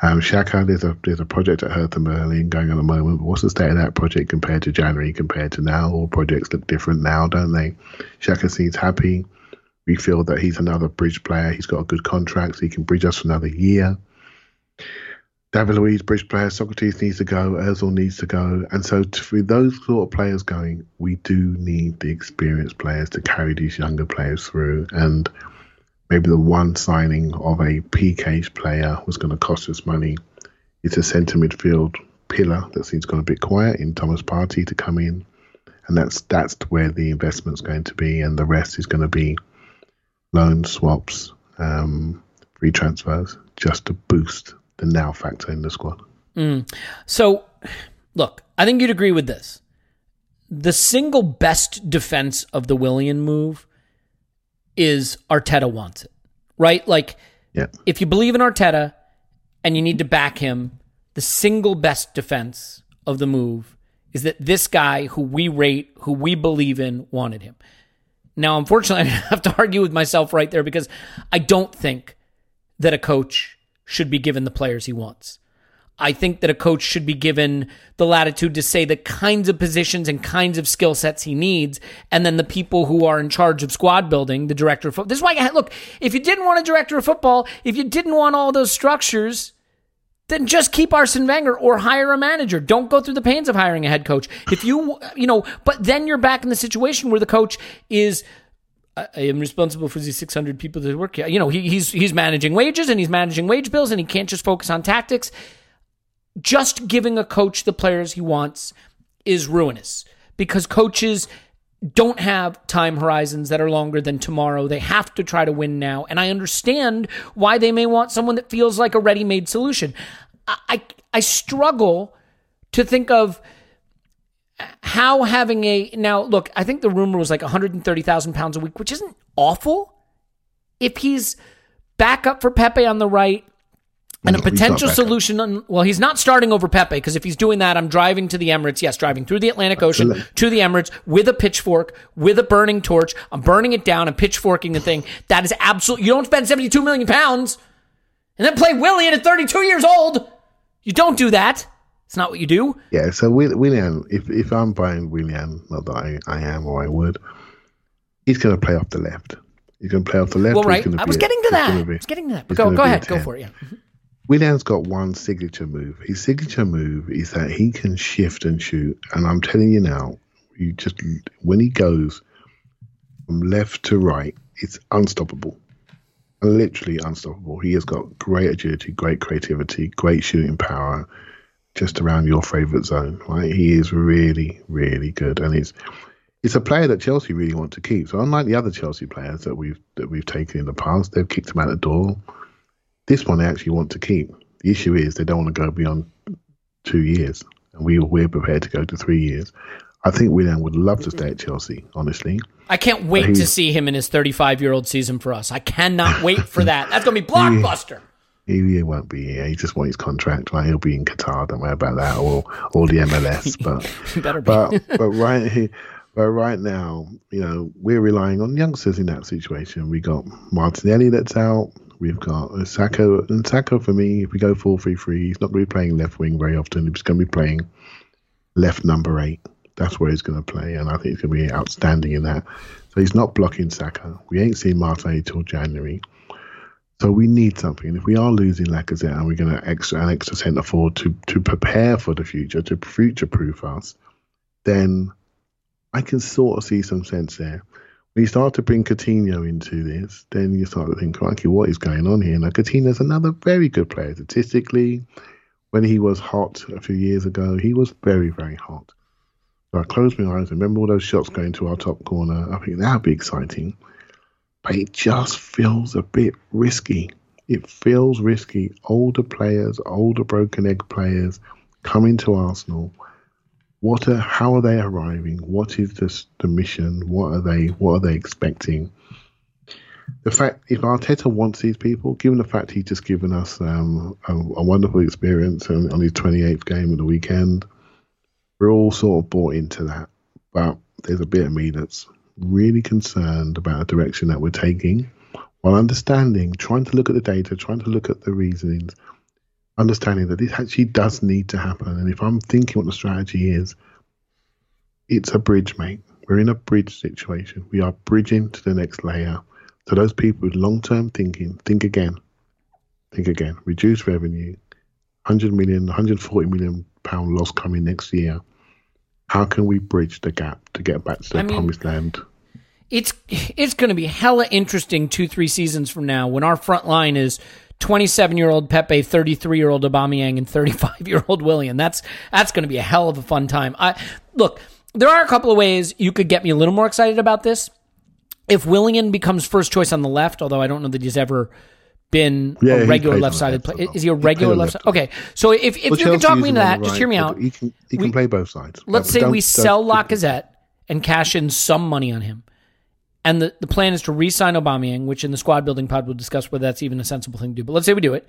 Um, Xhaka, there's a there's a project at Hertha Berlin going on at the moment. But what's the state of that project compared to January, compared to now? All projects look different now, don't they? Xhaka seems happy. We feel that he's another bridge player. He's got a good contract, so he can bridge us for another year. David Luiz, bridge player, Sokratis needs to go, Ozil needs to go. And so, to, with those sort of players going, we do need the experienced players to carry these younger players through. And maybe the one signing of a PK player was going to cost us money. It's a centre midfield pillar that seems gone a bit quiet in Thomas Partey to come in. And that's that's where the investment's going to be. And the rest is going to be loan swaps, um, free transfers, just to boost the now factor in the squad. So, look, I think you'd agree with this. The single best defense of the Willian move is Arteta wants it, right? Like, Yeah. if you believe in Arteta and you need to back him, the single best defense of the move is that this guy who we rate, who we believe in, wanted him. Now, unfortunately, I have to argue with myself right there because I don't think that a coach should be given the players he wants. I think that a coach should be given the latitude to say the kinds of positions and kinds of skill sets he needs, and then the people who are in charge of squad building, the director of football. This is why, look, if you didn't want a director of football, if you didn't want all those structures, then just keep Arsene Wenger or hire a manager. Don't go through the pains of hiring a head coach. If you, you know, but then you're back in the situation where the coach is. I am responsible for these 600 people that work here. You know, he, he's he's managing wages and he's managing wage bills and he can't just focus on tactics. Just giving a coach the players he wants is ruinous because coaches don't have time horizons that are longer than tomorrow. They have to try to win now. And I understand why they may want someone that feels like a ready made solution. I, I, I struggle to think of how having a. Now, look, I think the rumor was like 130,000 pounds a week, which isn't awful. If he's back up for Pepe on the right, and a No, he's not potential solution on, well he's not starting over Pepe because if he's doing that I'm driving to the Emirates. Yes driving through the Atlantic Ocean Absolutely. to the Emirates with a pitchfork with a burning torch. I'm burning it down and pitchforking the thing. That is absolute you don't spend 72 million pounds and then play Willian at 32 years old. You don't do that. It's not what you do. Yeah, so Will, Willian, if if I'm buying Willian, not that I, I am or I would, he's going to play off the left. He's going to play off the left. well right. I be was a- getting to that. gonna I was getting to that. go go ahead. Go for it. Yeah Willian's got one signature move. His signature move is that he can shift and shoot. And I'm telling you now, you just when he goes from left to right, it's unstoppable. Literally unstoppable. He has got great agility, great creativity, great shooting power, just around your favourite zone. Right? He is really, really good, and it's it's a player that Chelsea really want to keep. So unlike the other Chelsea players that we've that we've taken in the past, they've kicked him out the door. This one they actually want to keep. The issue is they don't want to go beyond two years, and we we're prepared to go to three years. I think Willian would love to stay at Chelsea, honestly. I can't wait to see him in his 35 year old season for us I cannot wait for that that's gonna be blockbuster He, he won't be here. He just wants his contract. Right? He'll be in Qatar. Don't worry about that, or or the MLS. But better be but but right here, but right now, you know, we're relying on youngsters in that situation. We got Martinelli that's out. We've got Saka and Saka. For me, if we go four three three, he's not going to be playing left wing very often. He's going to be playing left number eight. That's where he's going to play, and I think he's going to be outstanding in that. So he's not blocking Saka. We ain't seen Martinelli till January. So we need something. If we are losing Lacazette and we're going to extra an extra centre forward to to prepare for the future, to future proof us, then I can sort of see some sense there. You start to bring Coutinho into this, then you start to think, crikey, what is going on here? Now, Coutinho's another very good player statistically. When he was hot a few years ago, he was very, very hot. So I close my eyes and remember all those shots going to our top corner. I think that would be exciting. But it just feels a bit risky. It feels risky. Older players, older broken egg players coming to Arsenal what are how are they arriving? What is this the mission? What are they what are they expecting? The fact if Arteta wants these people given the fact he's just given us um, a, a wonderful experience on, on his 28th game of the weekend we're all sort of bought into that. But there's a bit of me that's really concerned about the direction that we're taking while understanding trying to look at the data trying to look at the reasonings understanding that this actually does need to happen. And if I'm thinking what the strategy is, it's a bridge, mate. We're in a bridge situation. We are bridging to the next layer. So those people with long term thinking, think again. Think again. Reduce revenue, 100 million, 140 million pound loss coming next year. How can we bridge the gap to get back to the I mean- promised land? it's it's going to be hella interesting two three seasons from now when our front line is 27 year old Pepe, 33 year old Aubameyang, and 35 year old Willian. That's that's going to be a hell of a fun time. I look. There are a couple of ways you could get me a little more excited about this. If Willian becomes first choice on the left, although I don't know that he's ever been Yeah, a regular plays on the left sided player. Is he a regular left? side? Okay, so if if Well, you can talk me into that, the just hear me out. He can, he We- play both sides. Let's say we sell Lacazette and cash in some money on him. And the, the plan is to re-sign Aubameyang, which in the squad building pod we'll discuss whether that's even a sensible thing to do. But let's say we do it,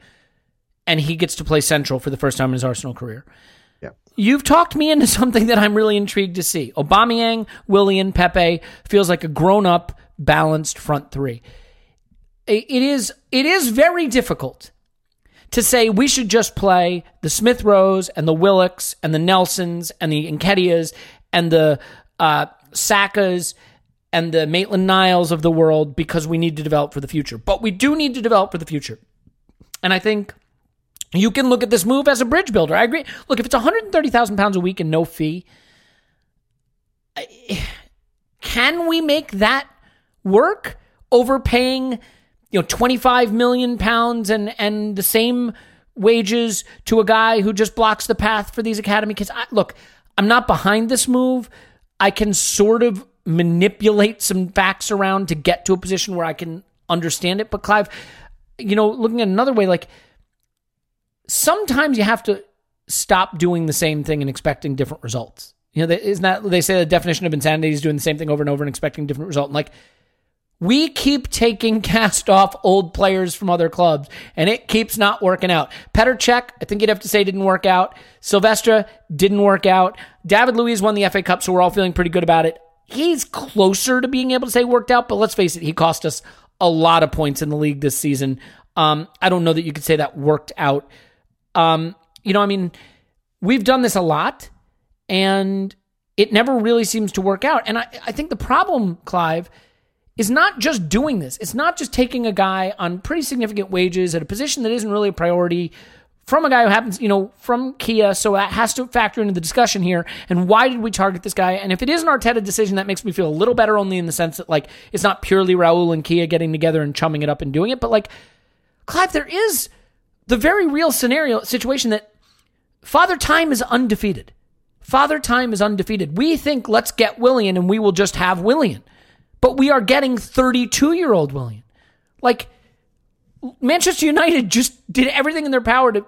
and he gets to play central for the first time in his Arsenal career. Yeah. You've talked me into something that I'm really intrigued to see. Aubameyang, Willian, Pepe feels like a grown-up, balanced front three. It is it is very difficult to say we should just play the Smith Rowes and the Willocks and the Nelsons and the Nketiahs and the uh, Sakas and the Maitland Niles of the world because we need to develop for the future. But we do need to develop for the future. And I think you can look at this move as a bridge builder. I agree. Look, if it's 130,000 pounds a week and no fee, can we make that work overpaying, you know, 25 million pounds and and the same wages to a guy who just blocks the path for these academy kids? I, look, I'm not behind this move. I can sort of manipulate some facts around to get to a position where I can understand it. But Clive, you know, looking at another way, like sometimes you have to stop doing the same thing and expecting different results. You know, they- isn't that they say the definition of insanity is doing the same thing over and over and expecting different result? And like we keep taking cast off old players from other clubs, and it keeps not working out. Petr Cech, I think you'd have to say, didn't work out. Silvestre didn't work out. David Luiz won the FA Cup, so we're all feeling pretty good about it. He's closer to being able to say worked out, but let's face it, he cost us a lot of points in the league this season. Um, I don't know that you could say that worked out. Um, you know, I mean, we've done this a lot, and it never really seems to work out. And I, I think the problem, Clive, is not just doing this. It's not just taking a guy on pretty significant wages at a position that isn't really a priority from a guy who happens, you know, from Kia. So that has to factor into the discussion here. And why did we target this guy? And if it is an Arteta decision, that makes me feel a little better only in the sense that, like, it's not purely Raul and Kia getting together and chumming it up and doing it. But, like, Clive, there is the very real scenario, situation that Father Time is undefeated. Father Time is undefeated. We think let's get Willian and we will just have Willian. But we are getting 32 year old Willian. Like, Manchester United just did everything in their power to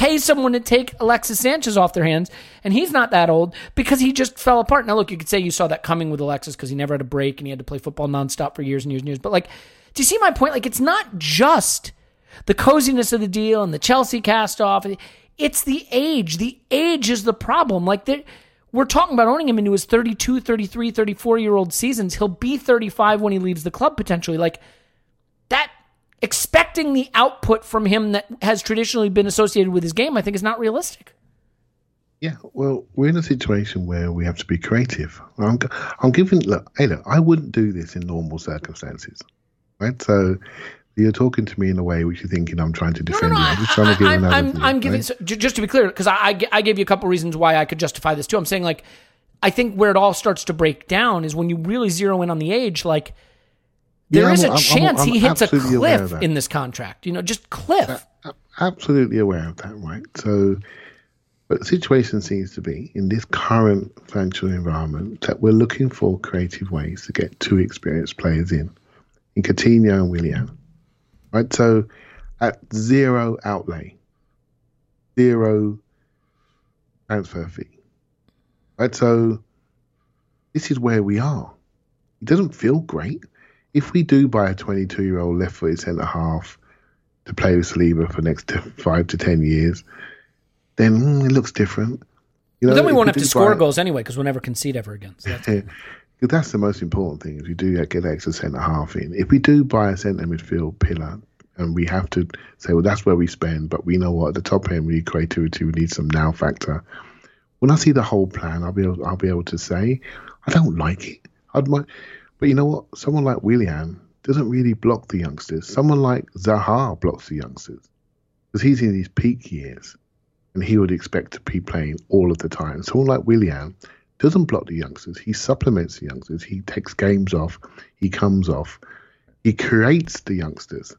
pay someone to take Alexis Sanchez off their hands, and he's not that old because he just fell apart. Now, look, you could say you saw that coming with Alexis because he never had a break and he had to play football nonstop for years and years and years. But, like, do you see my point? Like, it's not just the coziness of the deal and the Chelsea cast off. It's the age. The age is the problem. Like, we're talking about owning him into his 32, 33, 34 year old seasons. He'll be 35 when he leaves the club potentially. Like, that expecting the output from him that has traditionally been associated with his game, I think is not realistic. Yeah, well, we're in a situation where we have to be creative. I'm, I'm giving look. Hey, look, I wouldn't do this in normal circumstances, right? So you're talking to me in a way which you're thinking I'm trying to No, no, defend no. you. I, I'm just trying to give am another I'm, I'm giving, right? so, just to be clear, because I gave you a couple reasons why I could justify this too. I'm saying, like, I think where it all starts to break down is when you really zero in on the age, like, there Yeah, is I'm- a I'm- chance I'm he hits a absolutely aware of cliff in this contract. You know, just cliff. absolutely aware of that, right? So, but the situation seems to be in this current financial environment that we're looking for creative ways to get two experienced players in, in Coutinho and Willian, right? So, at zero outlay, zero transfer fee, right? So, this is where we are. It doesn't feel great. If we do buy a 22 year old left footed centre half to play with Saliba for the next t- five to 10 years, then mm, it looks different. You But then we won't have to score goals anyway because we'll never concede ever again. So that's, that's the most important thing. If you do get that extra centre half in, if we do buy a centre midfield pillar, and we have to say, well, that's where we spend, but we know what at the top end we need creativity, we need some now factor. When I see the whole plan, I'll be able, I'll be able to say, I don't like it. I'd but you know what? Someone like Willian doesn't really block the youngsters. Someone like Zaha blocks the youngsters because he's in his peak years. and he would expect to be playing all of the time. Someone like Willian doesn't block the youngsters. He supplements the youngsters. He takes games off. He comes off. He creates the youngsters.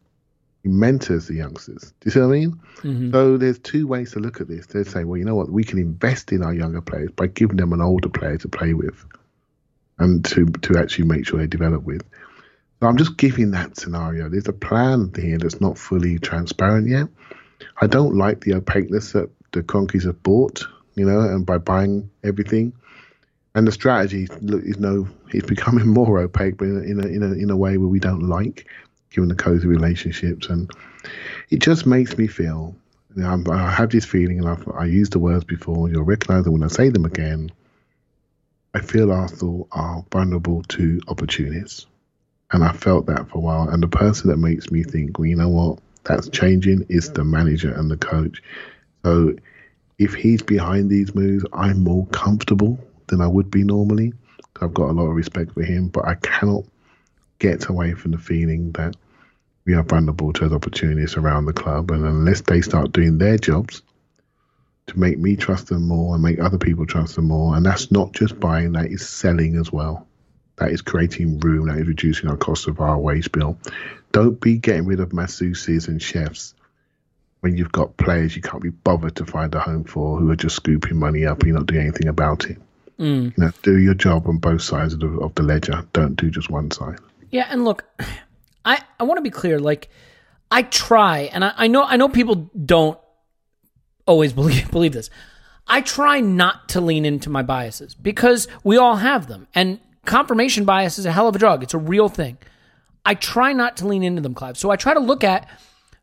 He mentors the youngsters. Do you see what I mean? Mm-hmm. So there's two ways to look at this. They're saying, well, you know what? We can invest in our younger players by giving them an older player to play with and to to actually make sure they develop with. So I'm just giving that scenario. There's a plan here that's not fully transparent yet. I don't like the opaqueness that the Kroenkes have bought, you know, and by buying everything. And the strategy is no, it's becoming more opaque, but in a, in a in a way where we don't like, given the cozy relationships, and it just makes me feel. You know, I have this feeling, and I've, I used the words before. You'll recognise them when I say them again. I feel Arsenal are vulnerable to opportunists, and I felt that for a while. And the person that makes me think, well, you know what, that's changing is the manager and the coach. So if he's behind these moves, I'm more comfortable than I would be normally. I've got a lot of respect for him, but I cannot get away from the feeling that we are vulnerable to opportunities around the club. And unless they start doing their jobs to make me trust them more and make other people trust them more, and that's not just buying, that is selling as well. That is creating room, that is reducing our cost of our wage bill. Don't be getting rid of masseuses and chefs when you've got players you can't be bothered to find a home for who are just scooping money up and you're not doing anything about it. Mm. You know, do your job on both sides of the, of the ledger. Don't do just one side. Yeah, and look, I, I want to be clear. Like, I try, and I, I know I know people don't always believe believe this. I try not to lean into my biases because we all have them, and confirmation bias is a hell of a drug. It's a real thing. I try not to lean into them, Clive. So I try to look at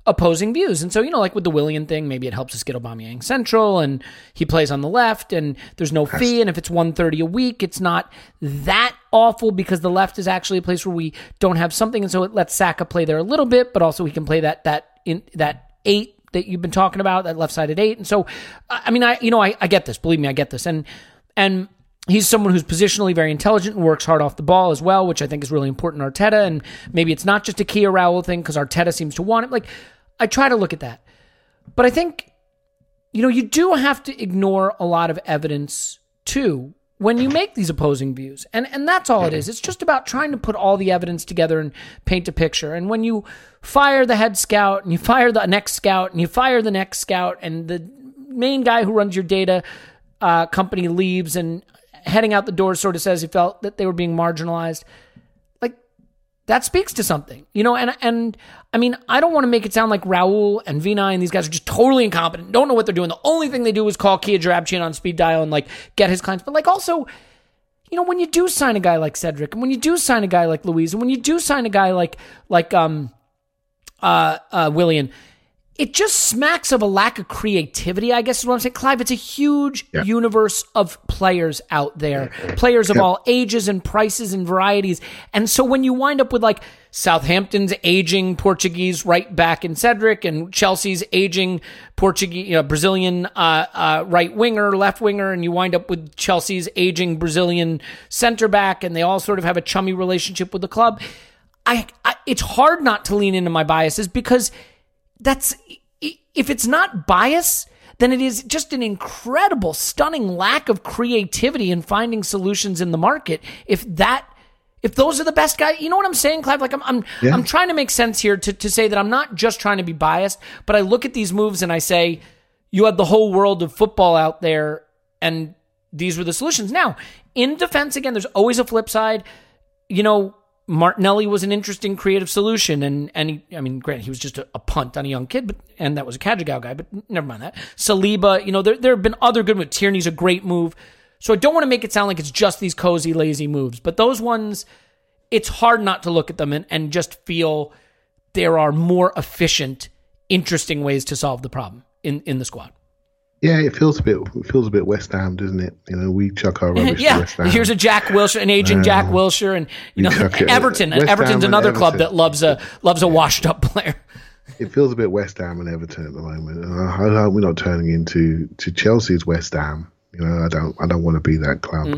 opposing views. And so, you know, like with the Willian thing, maybe it helps us get Aubameyang central and he plays on the left and there's no fee. And if it's 130 a week, it's not that awful because the left is actually a place where we don't have something. And so it lets Saka play there a little bit, but also he can play that, that in that eight that you've been talking about, that left sided eight. And so, I mean, I, you know, I, I get this, believe me, I get this. And, and, He's someone who's positionally very intelligent and works hard off the ball as well, which I think is really important Arteta. And maybe it's not just a Kia Raul thing because Arteta seems to want it. Like, I try to look at that. But I think, you know, you do have to ignore a lot of evidence too when you make these opposing views. And and that's all it is. It's just about trying to put all the evidence together and paint a picture. And when you fire the head scout and you fire the next scout and you fire the next scout and the main guy who runs your data uh, company leaves and heading out the door sort of says he felt that they were being marginalized like that speaks to something, you know. And and I mean, I don't want to make it sound like Raul and Vinai and these guys are just totally incompetent, don't know what they're doing. The only thing they do is call Kia Joorabchian on speed dial and like get his clients. But like also, you know, when you do sign a guy like Cedric, and when you do sign a guy like Luiz, and when you do sign a guy like like um uh uh Willian, it just smacks of a lack of creativity, I guess is what I'm saying. Clive, it's a huge Yeah. universe of players out there, players of Yeah. all ages and prices and varieties. And so when you wind up with like Southampton's aging Portuguese right back in Cedric and Chelsea's aging Portuguese, you know, Brazilian uh, uh, right winger, left winger, and you wind up with Chelsea's aging Brazilian center back, and they all sort of have a chummy relationship with the club. I, I it's hard not to lean into my biases because that's if it's not bias then it is just an incredible stunning lack of creativity in finding solutions in the market if that if those are the best guys you know what i'm saying clive like i'm i'm, Yeah. I'm trying to make sense here to, to say that i'm not just trying to be biased but i look at these moves and i say you had the whole world of football out there and these were the solutions now in defense again there's always a flip side you know, Martinelli was an interesting creative solution, and and he, I mean, granted, he was just a, a punt on a young kid, but and that was a Cagigao guy, but never mind that. Saliba, you know, there there have been other good moves. Tierney's a great move, so I don't want to make it sound like it's just these cozy, lazy moves, but those ones, it's hard not to look at them and, and just feel there are more efficient, interesting ways to solve the problem in in the squad. Yeah, it feels a bit it feels a bit West Ham, doesn't it? You know, we chuck our rubbish yeah, here's a Jack Wilshere, an aging Jack uh, Wilshere, and you know We chuck it- Everton. West Everton's Ham another club that loves a loves a washed up player. it feels a bit West Ham and Everton at the moment. And I I hope we're not turning into to Chelsea's West Ham. You know, I don't I don't want to be that club.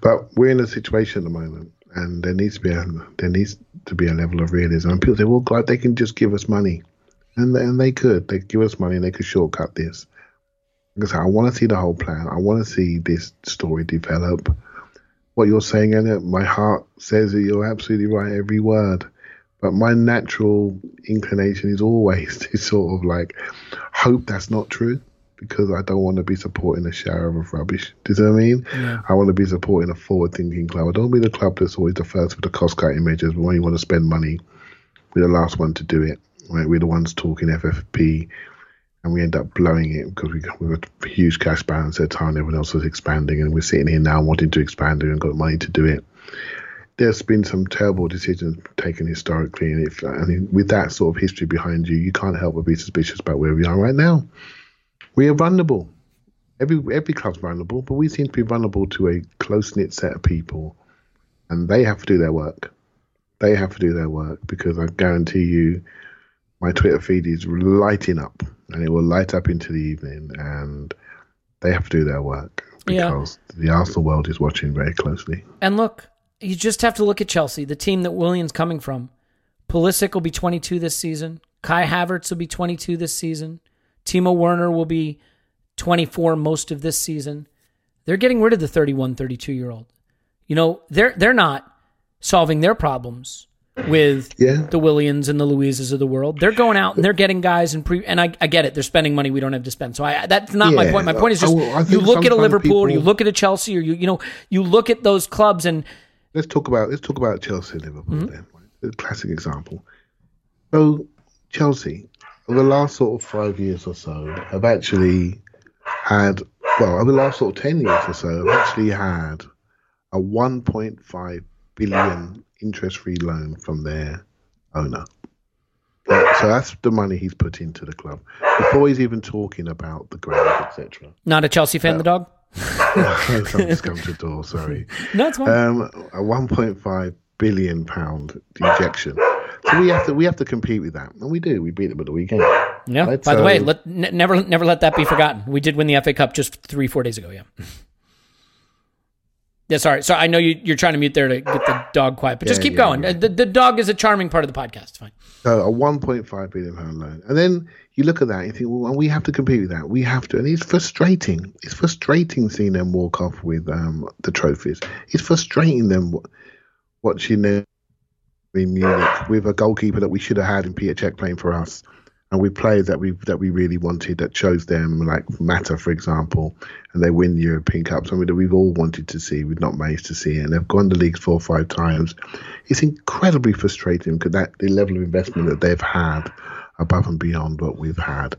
But we're in a situation at the moment, and there needs to be a there needs to be a level of realism. And people say, well, God, they can just give us money, and and they could they could give us money and they could shortcut this. I I want to see the whole plan. I want to see this story develop. What you're saying, Elliot, my heart says that you're absolutely right, every word. But my natural inclination is always to sort of like hope that's not true because I don't want to be supporting a shower of rubbish. Do you know what I mean? I want to be supporting a forward thinking club. I don't want be the club that's always the first with the cost cutting measures, but when you want to spend money, we're the last one to do it. Right? We're the ones talking FFP and we end up blowing it because we got, we got a huge cash balance at the time everyone else was expanding and we're sitting here now wanting to expand and got money to do it. There's been some terrible decisions taken historically, and if and with that sort of history behind you, you can't help but be suspicious about where we are right now. We are vulnerable. Every every club's vulnerable, but we seem to be vulnerable to a close knit set of people, and they have to do their work. They have to do their work because I guarantee you, my Twitter feed is lighting up, and it will light up into the evening, and they have to do their work Yeah. because the Arsenal world is watching very closely. And look, you just have to look at Chelsea, the team that Willian's coming from. Pulisic will be 22 this season. Kai Havertz will be 22 this season. Timo Werner will be 24 most of this season. They're getting rid of the 31, 32 year old. You know, they're they're not solving their problems with Yeah. the Willians and the Louises of the world. They're going out and they're getting guys and pre and I, I get it. They're spending money we don't have to spend. So I that's not my point. My point is just I- I you look at a Liverpool or you look at a Chelsea or you you know you look at those clubs and let's talk about let's talk about Chelsea and Liverpool Mm-hmm. then. A classic example. So Chelsea, the last sort of five years or so, have actually had well, over the last sort of ten years or so, have actually had a one point five billion interest free loan from their owner. Uh, So that's the money he's put into the club before he's even talking about the ground, etc. not a Chelsea fan, the dog. Something's come to the door. Sorry. No, it's fine. um, a 1.5 billion pound injection. So we have to we have to compete with that, and we do. We beat them at the weekend. yeah. right, By the way, let n- never never let that be forgotten. We did win the FA Cup just three four days ago. Yeah. Yeah, sorry. So I know you, you're trying to mute there to get the dog quiet, but just keep yeah, going. yeah. The, the dog is a charming part of the podcast. Fine. So a 1.5 billion pound loan, and then you look at that, and you think, well, we have to compete with that. We have to, and it's frustrating. It's frustrating seeing them walk off with um, the trophies. It's frustrating them wa- watching them in Munich with a goalkeeper that we should have had in Peter Cech playing for us, and with players that we that we really wanted that chose them, like Mata, for example, and they win European Cup, something that we've all wanted to see, we've not managed to see, and they've gone the leagues four or five times. It's incredibly frustrating because that the level of investment that they've had above and beyond what we've had.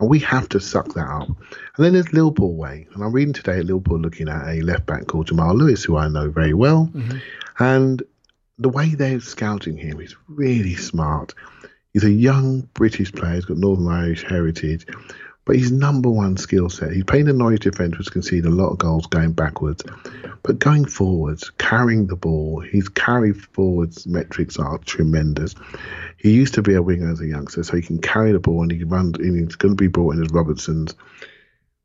And we have to suck that up. And then there's Liverpool way. And I'm reading today at Liverpool looking at a left back called Jamal Lewis, who I know very well. Mm-hmm. And the way they're scouting him is really smart. He's a young British player. He's got Northern Irish heritage. But his number one skill set, he's playing the Norwich defence, which conceded a lot of goals going backwards. But going forwards, carrying the ball, his carry forwards metrics are tremendous. He used to be a winger as a youngster, so he can carry the ball and he can run. And he's going to be brought in as Robertson's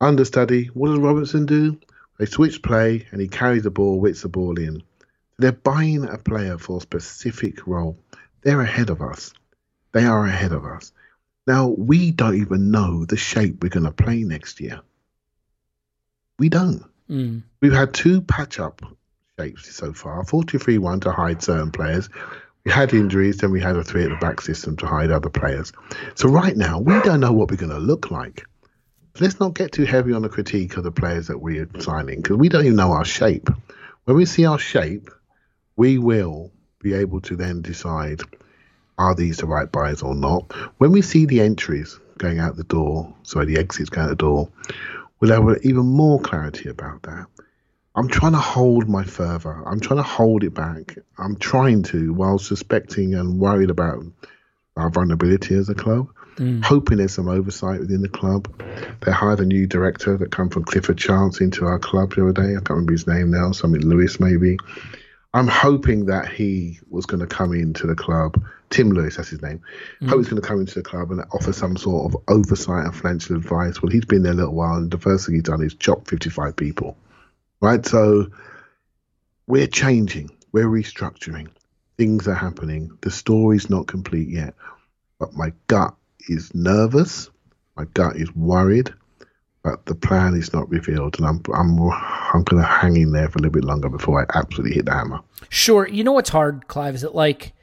understudy. What does Robertson do? They switch play and he carries the ball, whips the ball in. They're buying a player for a specific role. They're ahead of us. They are ahead of us. Now, we don't even know the shape we're going to play next year. We don't. Mm. We've had two patch up shapes so far 43 1 to hide certain players. We had injuries, then we had a three at the back system to hide other players. So, right now, we don't know what we're going to look like. Let's not get too heavy on the critique of the players that we're signing because we don't even know our shape. When we see our shape, we will be able to then decide are these the right buys or not. When we see the entries going out the door, sorry, the exits going out the door, we'll have even more clarity about that. I'm trying to hold my fervour. I'm trying to hold it back. I'm trying to, while suspecting and worried about our vulnerability as a club, mm. hoping there's some oversight within the club. They hired a new director that come from Clifford Chance into our club the other day. I can't remember his name now, something Lewis maybe. I'm hoping that he was going to come into the club. Tim Lewis, that's his name. Mm. Hope he's going to come into the club and offer some sort of oversight and financial advice. Well, he's been there a little while, and the first thing he's done is chop 55 people. Right? So we're changing, we're restructuring. Things are happening. The story's not complete yet, but my gut is nervous. My gut is worried. But the plan is not revealed, and I'm I'm I'm going to hang in there for a little bit longer before I absolutely hit the hammer. Sure. You know what's hard, Clive? Is that like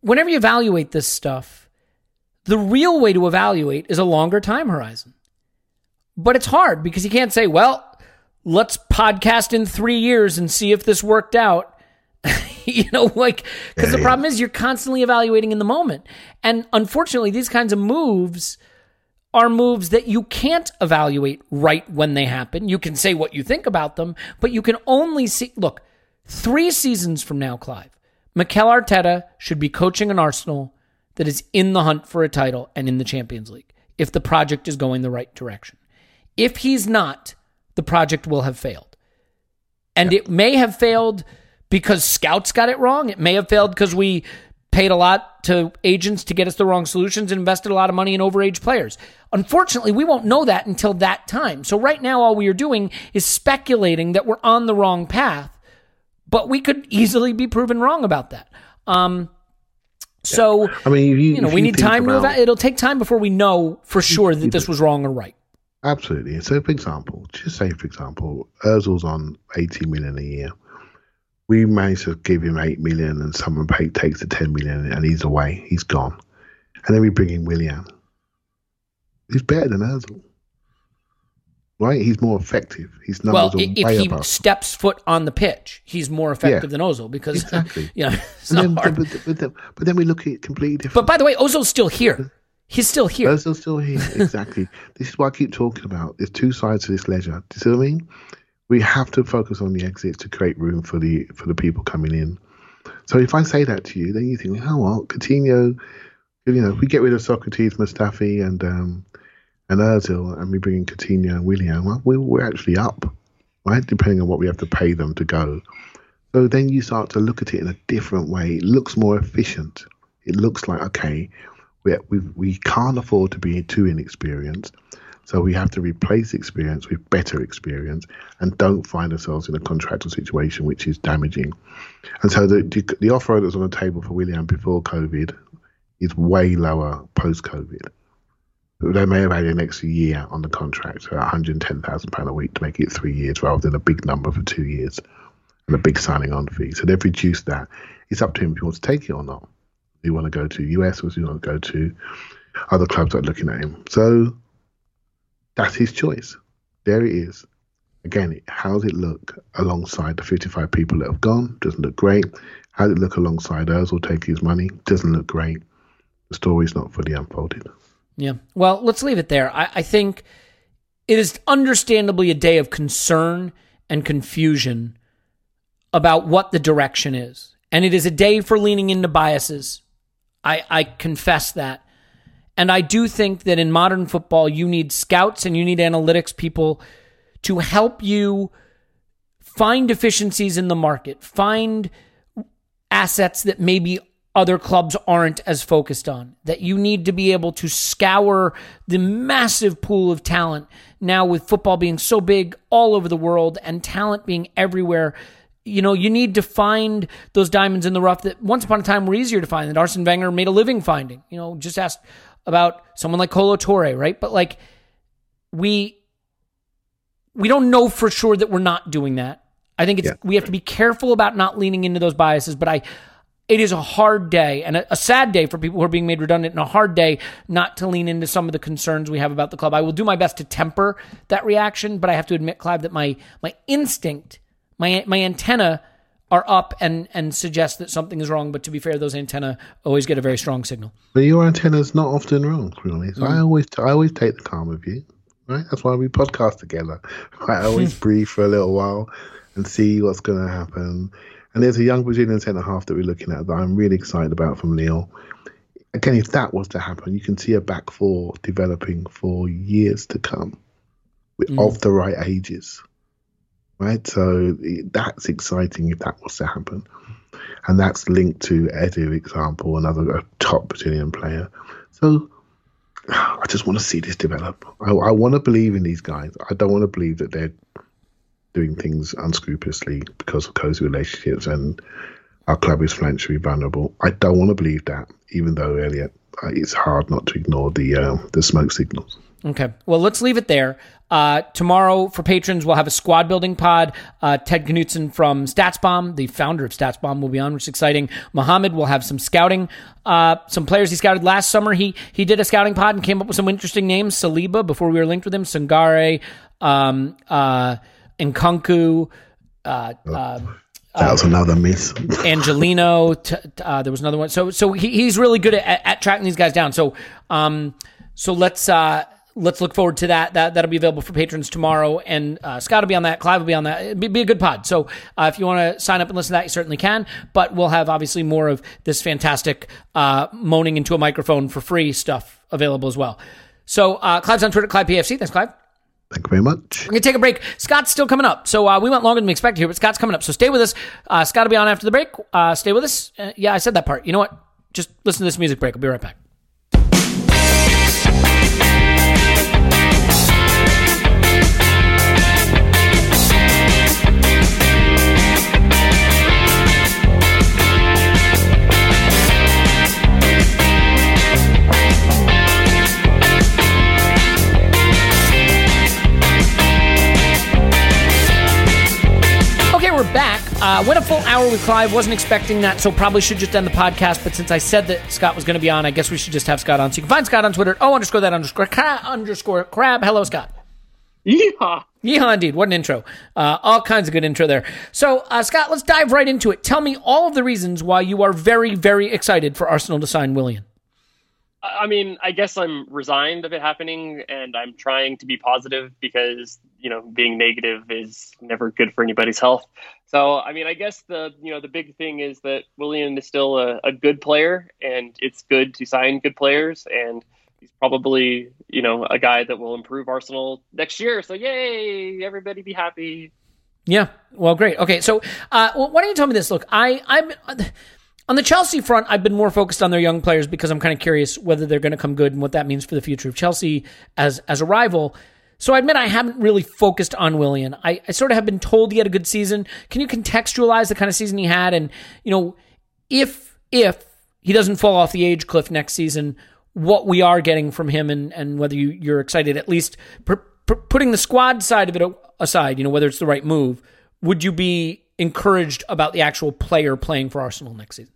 whenever you evaluate this stuff, the real way to evaluate is a longer time horizon. But it's hard because you can't say, well, let's podcast in three years and see if this worked out. you know, like, because Yeah, the yeah. problem is you're constantly evaluating in the moment. And unfortunately, these kinds of moves are moves that you can't evaluate right when they happen. You can say what you think about them, but you can only see. Look, three seasons from now, Clive, Mikel Arteta should be coaching an Arsenal that is in the hunt for a title and in the Champions League if the project is going the right direction. If he's not, the project will have failed. And it may have failed because scouts got it wrong. It may have failed because we paid a lot to agents to get us the wrong solutions and invested a lot of money in overage players. Unfortunately, we won't know that until that time. So right now, all we are doing is speculating that we're on the wrong path, but we could easily be proven wrong about that. Um, so I mean, you, you know, we you need time to about- eva- It'll take time before we know for sure that this was wrong or right. Absolutely. So, for example, just say, for example, Ozil's on 80 million a year. We managed to give him 8 million and someone pay, takes the 10 million and he's away. He's gone. And then we bring in Willian. He's better than Ozil. Right? He's more effective. Well, numbers are if he above. steps foot on the pitch, he's more effective Yeah. than Ozil because Exactly. you know it's And not then, hard. but, but, then, but then we look at it completely different. But by the way, Ozil's still here. He's still here. Ozil's still here. Exactly. this is what I keep talking about. There's two sides to this ledger. Do you see what I mean? We have to focus on the exits to create room for the for the people coming in. So if I say that to you, then you think, oh well, Coutinho, you know, if we get rid of Sokratis, Mustafi, and um, and Ozil, and we bring in Coutinho and Willian, well, we're, we're actually up, right? Depending on what we have to pay them to go. So then you start to look at it in a different way. It looks more efficient. It looks like okay, we we we can't afford to be too inexperienced, so we have to replace experience with better experience, and don't find ourselves in a contractual situation which is damaging. And so the the, offer that was on the table for Willian before COVID is way lower post COVID. They may have had an extra year on the contract, so 110,000 pound a week to make it three years rather than a big number for two years and a big signing on fee. So they've reduced that. It's up to him if he wants to take it or not. Do you want to go to US or do you want to go to other clubs that are looking at him? So that's his choice. There it is. Again, how does it look alongside the 55 people that have gone? Doesn't look great. How does it look alongside Ozil take his money? Doesn't look great. The story's not fully unfolded. Yeah. Well, let's leave it there. I, I think it is understandably a day of concern and confusion about what the direction is. And it is a day for leaning into biases. I, I confess that. And I do think that in modern football, you need scouts and you need analytics people to help you find deficiencies in the market, find assets that maybe other clubs aren't as focused on. That you need to be able to scour the massive pool of talent now with football being so big all over the world and talent being everywhere. You know, you need to find those diamonds in the rough that once upon a time were easier to find, that Arsene Wenger made a living finding. You know, just ask about someone like Kolo Toure, right? But like, we we don't know for sure that we're not doing that. I think it's Yeah. we have to be careful about not leaning into those biases. But I, it is a hard day and a, a sad day for people who are being made redundant, and a hard day not to lean into some of the concerns we have about the club. I will do my best to temper that reaction, but I have to admit, Clive, that my my instinct, my my antenna are up and and suggest that something is wrong. But to be fair, those antenna always get a very strong signal. But your antenna's not often wrong, really. So I mm. always, I always take the calm of you, right? That's why we podcast together. I always breathe for a little while and see what's going to happen. And there's a young Brazilian centre half that we're looking at that I'm really excited about from Lille. Again, if that was to happen, you can see a back four developing for years to come, with, mm. of the right ages, right? So that's exciting if that was to happen and that's linked to Edu, example, another top Brazilian player. So I just want to see this develop. I, I want to believe in these guys. I don't want to believe that they're doing things unscrupulously because of cozy relationships and our club is financially vulnerable. I don't want to believe that, even though Elliot, uh, it's hard not to ignore the uh, the smoke signals. Okay. Well, let's leave it there. Uh, tomorrow for patrons, we'll have a squad building pod. Uh, Ted Knutson from StatsBomb, the founder of StatsBomb, will be on, which is exciting. Mohammed will have some scouting, uh, some players he scouted last summer. He he did a scouting pod and came up with some interesting names. Saliba, before we were linked with him, Sangare, um, uh, Nkunku, uh, uh, That was another miss. Angelino. T- t- uh, there was another one. So so he, he's really good at, at tracking these guys down. So um so let's uh let's look forward to that. That that'll be available for patrons tomorrow. And uh, Scott will be on that. Clive will be on that. It'll be, be a good pod. So uh, if you want to sign up and listen to that, you certainly can. But we'll have obviously more of this fantastic uh, moaning into a microphone for free stuff available as well. So uh, Clive's on Twitter, Clive PFC. Thanks, Clive. Thank you very much. We're gonna take a break. Scott's still coming up, so uh, we went longer than we expected here, but Scott's coming up. So stay with us. Uh, Scott will be on after the break. Uh, stay with us. Uh, yeah, I said that part. You know what? Just listen to this music break. I'll be right back. Uh, went a full hour with Clive. Wasn't expecting that, so probably should just end the podcast. But since I said that Scott was going to be on, I guess we should just have Scott on. So you can find Scott on Twitter. Oh, underscore that underscore crab underscore crab. Hello, Scott. Yeehaw! Yeehaw, indeed. What an intro. Uh, all kinds of good intro there. So, uh, Scott, let's dive right into it. Tell me all of the reasons why you are very, very excited for Arsenal to sign Willian. I mean, I guess I'm resigned of it happening, and I'm trying to be positive because you know being negative is never good for anybody's health. So, I mean, I guess the you know the big thing is that Willian is still a, a good player, and it's good to sign good players, and he's probably you know a guy that will improve Arsenal next year. So, yay! Everybody be happy. Yeah. Well, great. Okay. So, uh, why don't you tell me this? Look, I, I'm on the Chelsea front. I've been more focused on their young players because I'm kind of curious whether they're going to come good and what that means for the future of Chelsea as as a rival. So I admit I haven't really focused on Willian. I, I sort of have been told he had a good season. Can you contextualize the kind of season he had, and you know, if if he doesn't fall off the age cliff next season, what we are getting from him, and and whether you, you're excited at least putting the squad side of it aside, you know, whether it's the right move, would you be encouraged about the actual player playing for Arsenal next season?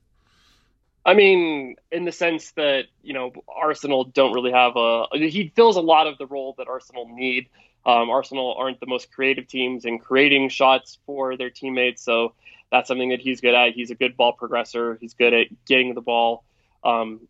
I mean, in the sense that you know Arsenal don't really have a he fills a lot of the role that Arsenal need. Um, Arsenal aren't the most creative teams in creating shots for their teammates, so that's something that he's good at. He's a good ball progressor. He's good at getting the ball um,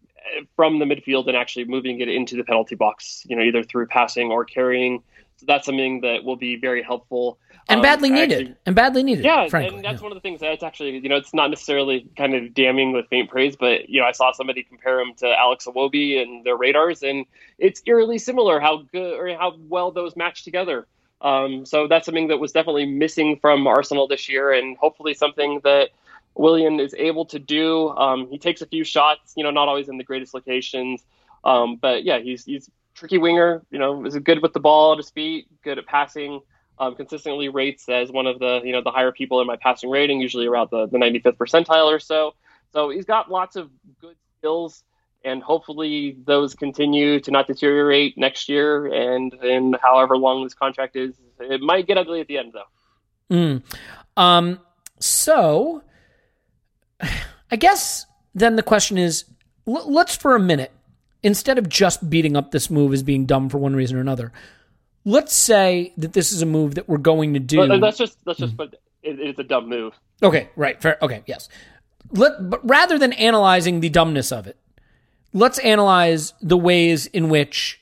from the midfield and actually moving it into the penalty box. You know, either through passing or carrying. So that's something that will be very helpful and Um, badly needed, actually- and badly needed. yeah, frankly. and that's yeah. one of the things that's actually, you know, it's not necessarily kind of damning with faint praise, but you know, I saw somebody compare him to Alex Iwobi and their radars, and it's eerily similar how good or how well those match together. Um, so that's something that was definitely missing from Arsenal this year, and hopefully something that Willian is able to do. Um, he takes a few shots, you know, not always in the greatest locations, um, but yeah, he's he's tricky winger. You know, is good with the ball at his feet, good at passing um, consistently rates as one of the you know the higher people in my passing rating, usually around the, the 95th percentile or so. So he's got lots of good skills, and hopefully those continue to not deteriorate next year and in however long this contract is. It might get ugly at the end though. Mm. Um, so, I guess then the question is l- let's for a minute, instead of just beating up this move as being dumb for one reason or another, let's say that this is a move that we're going to do. But uh, that's just that's just hmm. but it, it's a dumb move. Okay, right. Fair. Okay, yes. Let, but rather than analyzing the dumbness of it, let's analyze the ways in which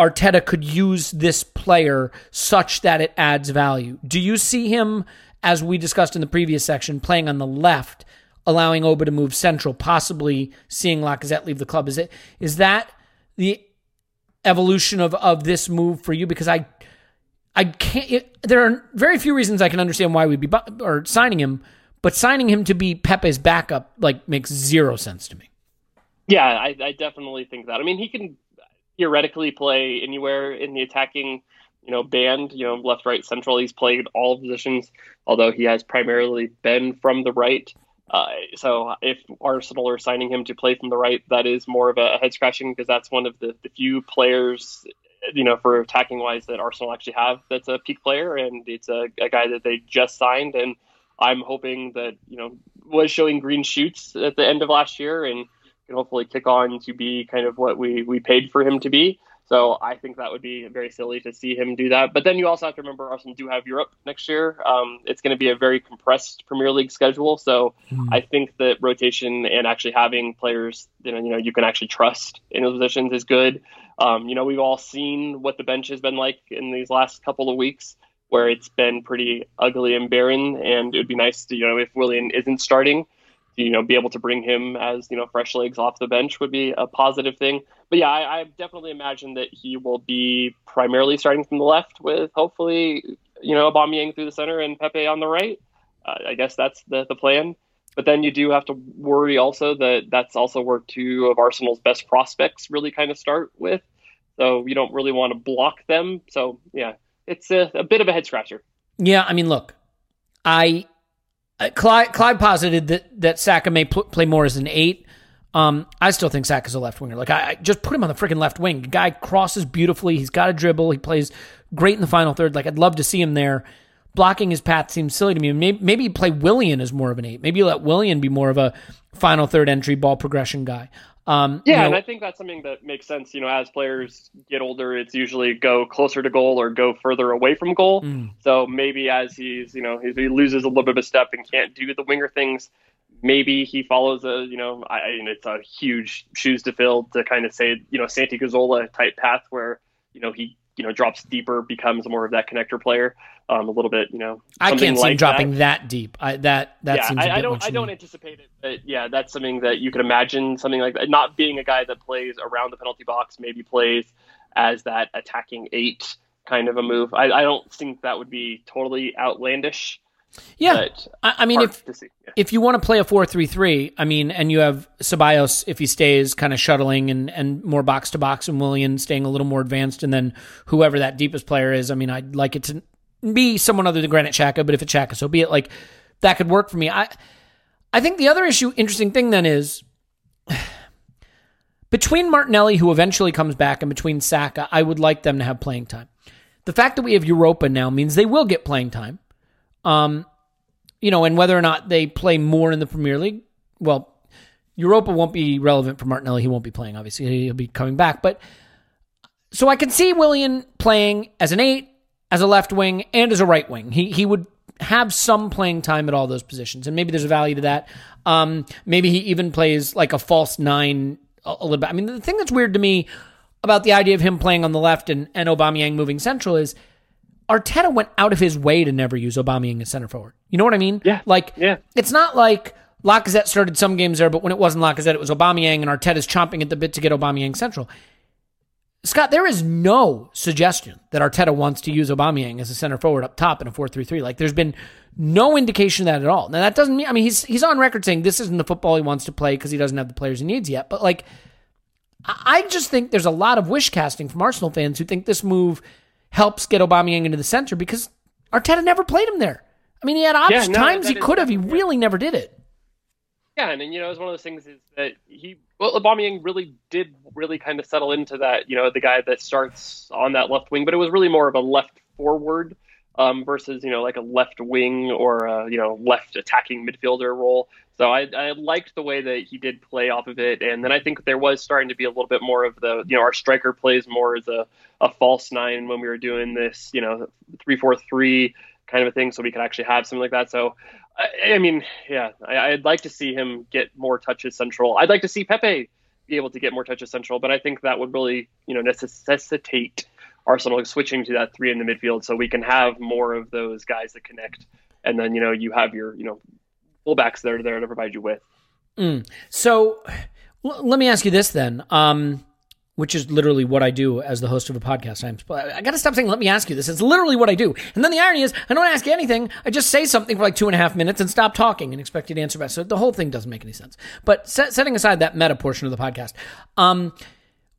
Arteta could use this player such that it adds value. Do you see him, as we discussed in the previous section, playing on the left, allowing Oba to move central, possibly seeing Lacazette leave the club? Is it is that the evolution of of this move for you? Because I I can't. It, there are very few reasons I can understand why we'd be bu- or signing him, but signing him to be Pepe's backup like makes zero sense to me. Yeah, I, I definitely think that. I mean, he can theoretically play anywhere in the attacking, you know, band. You know, left, right, central. He's played all positions, although he has primarily been from the right. Uh, so if Arsenal are signing him to play from the right, that is more of a head scratching because that's one of the, the few players you know, for attacking wise that Arsenal actually have that's a peak player, and it's a, a guy that they just signed, and I'm hoping that you know was showing green shoots at the end of last year and can hopefully kick on to be kind of what we we paid for him to be. So I think that would be very silly to see him do that. But then you also have to remember Arsenal do have Europe next year. Um, it's going to be a very compressed Premier League schedule. So Hmm. I think that rotation and actually having players you know you know you can actually trust in those positions is good. Um, you know we've all seen what the bench has been like in these last couple of weeks, where it's been pretty ugly and barren. And it would be nice to you know if Willian isn't starting you know, be able to bring him as you know fresh legs off the bench would be a positive thing. But yeah, I, I definitely imagine that he will be primarily starting from the left with hopefully you know Aubameyang through the center and Pepe on the right. Uh, I guess that's the the plan. But then you do have to worry also that that's also where two of Arsenal's best prospects really kind of start with. So you don't really want to block them. So yeah, it's a, a bit of a head scratcher. Yeah, I mean, look, I uh, Clive, Clive posited that that Saka may pl- play more as an eight. Um, I still think Saka's a left winger. Like, I, I just put him on the freaking left wing. The guy crosses beautifully. He's got a dribble. He plays great in the final third. Like, I'd love to see him there. Blocking his path seems silly to me. Maybe, maybe you play Willian as more of an eight. Maybe you let Willian be more of a final third entry ball progression guy. Um, Yeah, you know- and I think that's something that makes sense. You know, as players get older, it's usually go closer to goal or go further away from goal. Mm. So maybe as he's, you know, he loses a little bit of a step and can't do the winger things, maybe he follows a, you know, I, I mean, it's a huge shoes to fill to kind of say, you know, Santi Cazorla type path where, you know, he, you know, drops deeper, becomes more of that connector player, um, a little bit, you know. I can't see him dropping that. that, deep. I, that that yeah, seems. a I, I don't. I don't anticipate it, but yeah, that's something that you could imagine. Something like that, not being a guy that plays around the penalty box, maybe plays as that attacking eight kind of a move. I, I don't think that would be totally outlandish. Yeah, but I, I mean, if. Yeah. if you want to play a 4-3-3, I mean, and you have Ceballos if he stays kind of shuttling and, and more box to box and Willian staying a little more advanced and then whoever that deepest player is, I mean, I'd like it to be someone other than Granit Xhaka, but if it's Chaka, so be it. Like that could work for me. I I think the other issue interesting thing then is between Martinelli who eventually comes back and between Saka, I would like them to have playing time. The fact that we have Europa now means they will get playing time. Um you know, and whether or not they play more in the Premier League, well, Europa won't be relevant for Martinelli. He won't be playing, obviously. He'll be coming back. But so I can see Willian playing as an eight, as a left wing, and as a right wing. He he would have some playing time at all those positions, and maybe there's a value to that. Um, maybe he even plays like a false nine a, a little bit. I mean, the thing that's weird to me about the idea of him playing on the left and, and Aubameyang moving central is Arteta went out of his way to never use Aubameyang as center forward. You know what I mean? Yeah. Like, Yeah. it's not like Lacazette started some games there, but when it wasn't Lacazette, it was Aubameyang, and Arteta's chomping at the bit to get Aubameyang central. Scott, there is no suggestion that Arteta wants to use Aubameyang as a center forward up top in a 4-3-3. Like, there's been no indication of that at all. Now, that doesn't mean, I mean, he's, he's on record saying this isn't the football he wants to play because he doesn't have the players he needs yet. But, like, I I just think there's a lot of wish casting from Arsenal fans who think this move helps get Aubameyang into the center because Arteta never played him there. I mean, he had options, no, times he could have. He definitely- really never did it. Yeah, and, and you know, it's one of those things is that he well, Aubameyang really did really kind of settle into that. You know, the guy that starts on that left wing, but it was really more of a left forward um, versus you know like a left wing or a, you know left attacking midfielder role. So I, I liked the way that he did play off of it, and then I think there was starting to be a little bit more of the you know our striker plays more as a, a false nine when we were doing this you know three four three kind of a thing, so we could actually have something like that. So I, I mean, yeah, I, I'd like to see him get more touches central. I'd like to see Pepe be able to get more touches central, but I think that would really, you know, necessitate Arsenal switching to that three in the midfield so we can have more of those guys that connect. And then, you know, you have your, you know, fullbacks that are there to provide you with. So l- let me ask you this then, um, which is literally what I do as the host of a podcast. I'm, I got to stop saying, let me ask you this. It's literally what I do. And then the irony is, I don't ask you anything. I just say something for like two and a half minutes and stop talking and expect you to answer back. So the whole thing doesn't make any sense. But set, setting aside that meta portion of the podcast, um,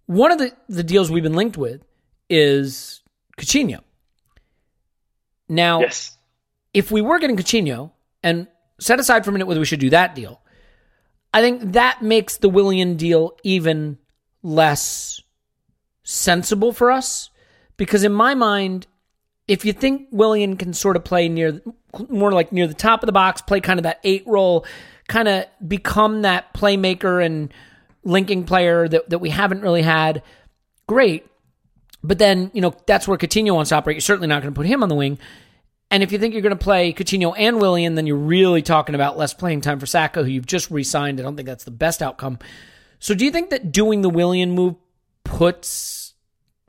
one of the, the deals we've been linked with is Coutinho. Now, Yes. if we were getting Coutinho, and set aside for a minute whether we should do that deal, I think that makes the Willian deal even less sensible for us because in my mind, if you think Willian can sort of play near more like near the top of the box, play kind of that eight role, kind of become that playmaker and linking player that, that we haven't really had, great. But then, you know, that's where Coutinho wants to operate. You're certainly not going to put him on the wing. And if you think you're going to play Coutinho and Willian, then you're really talking about less playing time for Saka, who you've just re signed. I don't think that's the best outcome. So do you think that doing the Willian move puts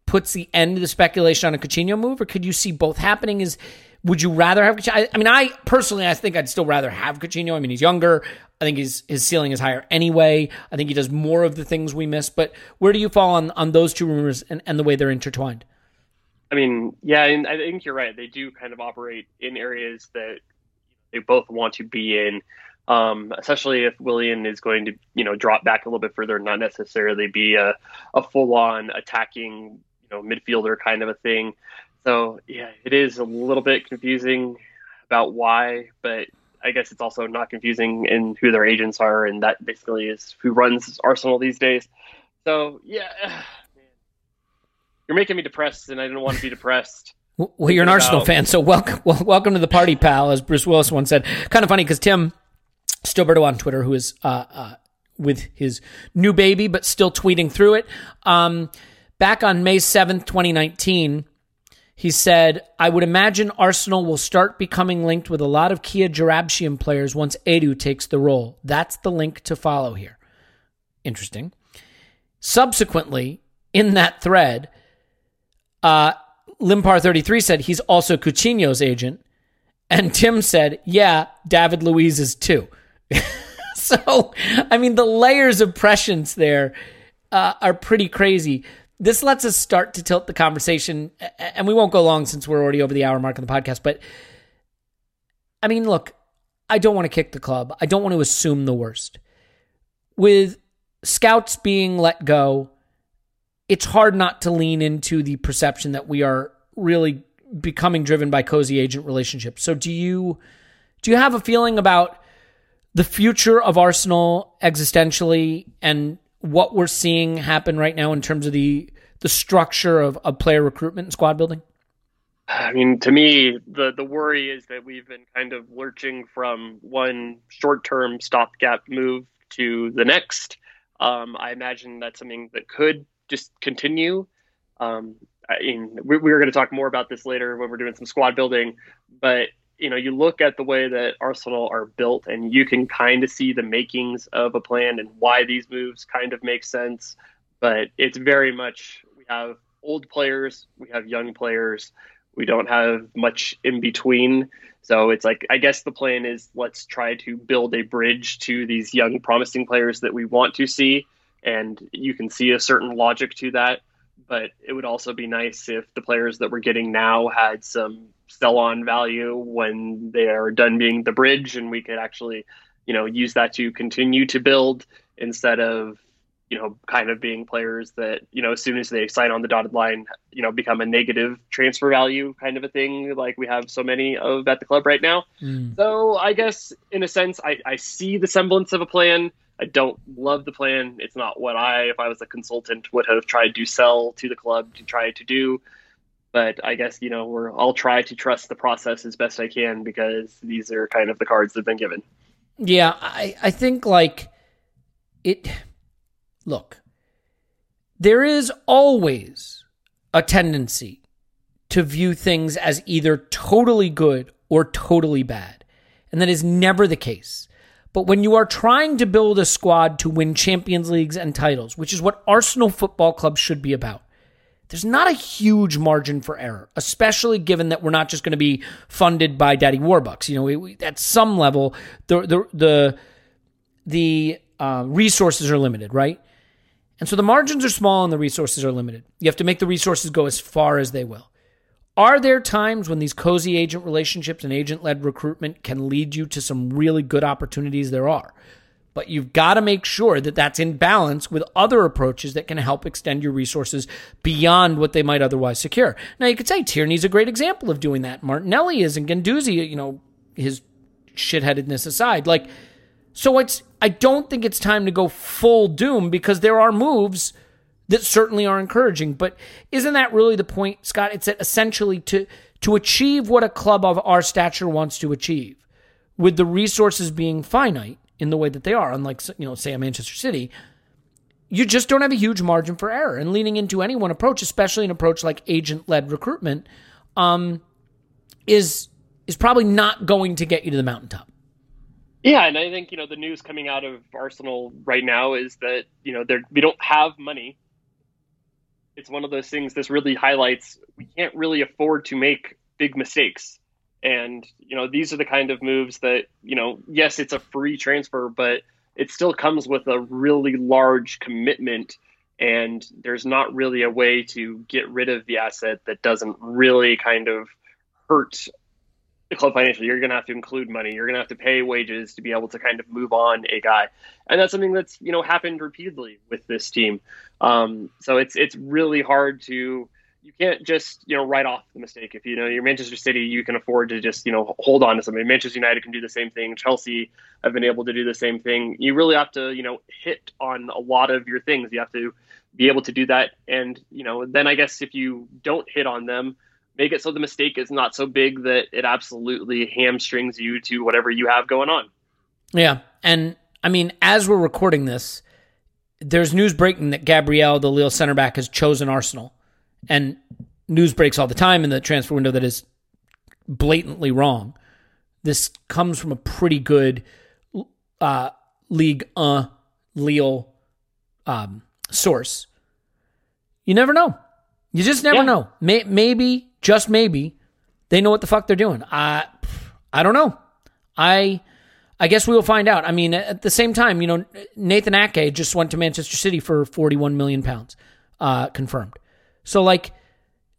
puts the end of the speculation on a Coutinho move, or could you see both happening? Is would you rather have Coutinho? I, I mean, I personally, I think I'd still rather have Coutinho. I mean, he's younger. I think his his ceiling is higher anyway. I think he does more of the things we miss. But where do you fall on on those two rumors and, and the way they're intertwined? I mean, yeah, and I think you're right. They do kind of operate in areas that they both want to be in. Um, especially if Willian is going to, you know, drop back a little bit further, not necessarily be a, a full-on attacking, you know, midfielder kind of a thing. So yeah, it is a little bit confusing about why, but I guess it's also not confusing in who their agents are, and that basically is who runs Arsenal these days. So yeah, you're making me depressed, and I didn't want to be depressed. Well, you're an Arsenal fan, so welcome, well, welcome to the party, pal. As Bruce Willis once said, kind of funny because Tim Stillberto on Twitter, who is uh, uh, with his new baby, but still tweeting through it. Um, back on May seventh, twenty nineteen, he said, "I would imagine Arsenal will start becoming linked with a lot of Kia Joorabchian players once Edu takes the role. That's the link to follow here." Interesting. Subsequently, in that thread uh, Limpar33 said he's also Coutinho's agent. And Tim said, yeah, David Luiz is too. so, I mean, the layers of prescience there uh, are pretty crazy. This lets us start to tilt the conversation, and we won't go long since we're already over the hour mark on the podcast. But I mean, look, I don't want to kick the club. I don't want to assume the worst. With scouts being let go, it's hard not to lean into the perception that we are really becoming driven by cozy agent relationships. So do you do you have a feeling about the future of Arsenal existentially and what we're seeing happen right now in terms of the the structure of, of player recruitment and squad building? I mean, to me, the the worry is that we've been kind of lurching from one short term stopgap move to the next. Um, I imagine that's something that could just continue. Um, I mean, we, we were going to talk more about this later when we're doing some squad building, but you know, you look at the way that Arsenal are built, and you can kind of see the makings of a plan and why these moves kind of make sense. But it's very much we have old players, we have young players, we don't have much in between. So it's like I guess the plan is let's try to build a bridge to these young, promising players that we want to see and you can see a certain logic to that. But it would also be nice if the players that we're getting now had some sell on value when they are done being the bridge, and we could actually, you know, use that to continue to build instead of, you know, kind of being players that, you know, as soon as they sign on the dotted line, you know, become a negative transfer value kind of a thing, like we have so many of at the club right now. Mm. So I guess in a sense, I, I see the semblance of a plan I don't love the plan. It's not what I, if I was a consultant, would have tried to sell to the club to try to do. But I guess you know we're. I'll try to trust the process as best I can because these are kind of the cards that've been given. Yeah, I I think like it. Look, there is always a tendency to view things as either totally good or totally bad, and that is never the case. But when you are trying to build a squad to win Champions Leagues and titles, which is what Arsenal Football Club should be about, there's not a huge margin for error, especially given that we're not just going to be funded by Daddy Warbucks. You know, we, we, at some level, the the the the uh, resources are limited, right? And so the margins are small and the resources are limited. You have to make the resources go as far as they will. Are there times when these cozy agent relationships and agent led recruitment can lead you to some really good opportunities? There are. But you've got to make sure that that's in balance with other approaches that can help extend your resources beyond what they might otherwise secure. Now, you could say Tierney's a great example of doing that. Martinelli is, and Guendouzi, you know, his shitheadedness aside. Like, so it's, I don't think it's time to go full doom because there are moves that certainly are encouraging. But isn't that really the point, Scott? It's that essentially to to achieve what a club of our stature wants to achieve, with the resources being finite in the way that they are, unlike you know, say a Manchester City, you just don't have a huge margin for error. And leaning into any one approach, especially an approach like agent led recruitment, um, is is probably not going to get you to the mountaintop. Yeah, and I think you know the news coming out of Arsenal right now is that you know they we don't have money. It's one of those things. This really highlights we can't really afford to make big mistakes, and you know these are the kind of moves that you know. Yes, it's a free transfer, but it still comes with a really large commitment, and there's not really a way to get rid of the asset that doesn't really kind of hurt the club financially, you're going to have to include money. You're going to have to pay wages to be able to kind of move on a guy, and that's something that's you know happened repeatedly with this team. Um, so it's it's really hard to you can't just you know write off the mistake. If you know you're Manchester City, you can afford to just you know hold on to something. Manchester United can do the same thing. Chelsea have been able to do the same thing. You really have to you know hit on a lot of your things. You have to be able to do that, and you know then I guess if you don't hit on them make it so the mistake is not so big that it absolutely hamstrings you to whatever you have going on. Yeah. And I mean, as we're recording this, there's news breaking that Gabriel, the Lille center back, has chosen Arsenal. And news breaks all the time in the transfer window that is blatantly wrong. This comes from a pretty good uh, League uh, Lille um, source. You never know. You just never Yeah. know. May- maybe, just maybe, they know what the fuck they're doing. I, I don't know. I, I guess we will find out. I mean, at the same time, you know, Nathan Ake just went to Manchester City for 41 million pounds, uh, confirmed. So, like,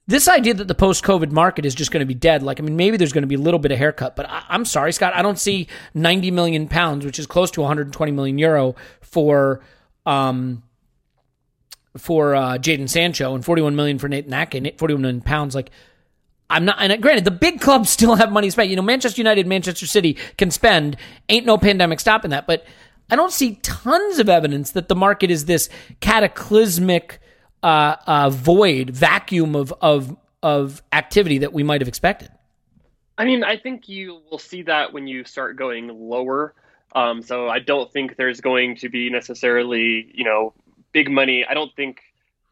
this idea that the post-COVID market is just going to be dead, like, I mean, maybe there's going to be a little bit of haircut, but I, I'm sorry, Scott, I don't see 90 million pounds, which is close to 120 million euro for, um, for uh, Jadon Sancho and 41 million for Nathan Ake, 41 million pounds. Like, I'm not, and granted, the big clubs still have money spent. You know, Manchester United, Manchester City can spend. Ain't no pandemic stopping that. But I don't see tons of evidence that the market is this cataclysmic uh, uh, void, vacuum of of of activity that we might have expected. I mean, I think you will see that when you start going lower. Um, so I don't think there's going to be necessarily, you know, big money. I don't think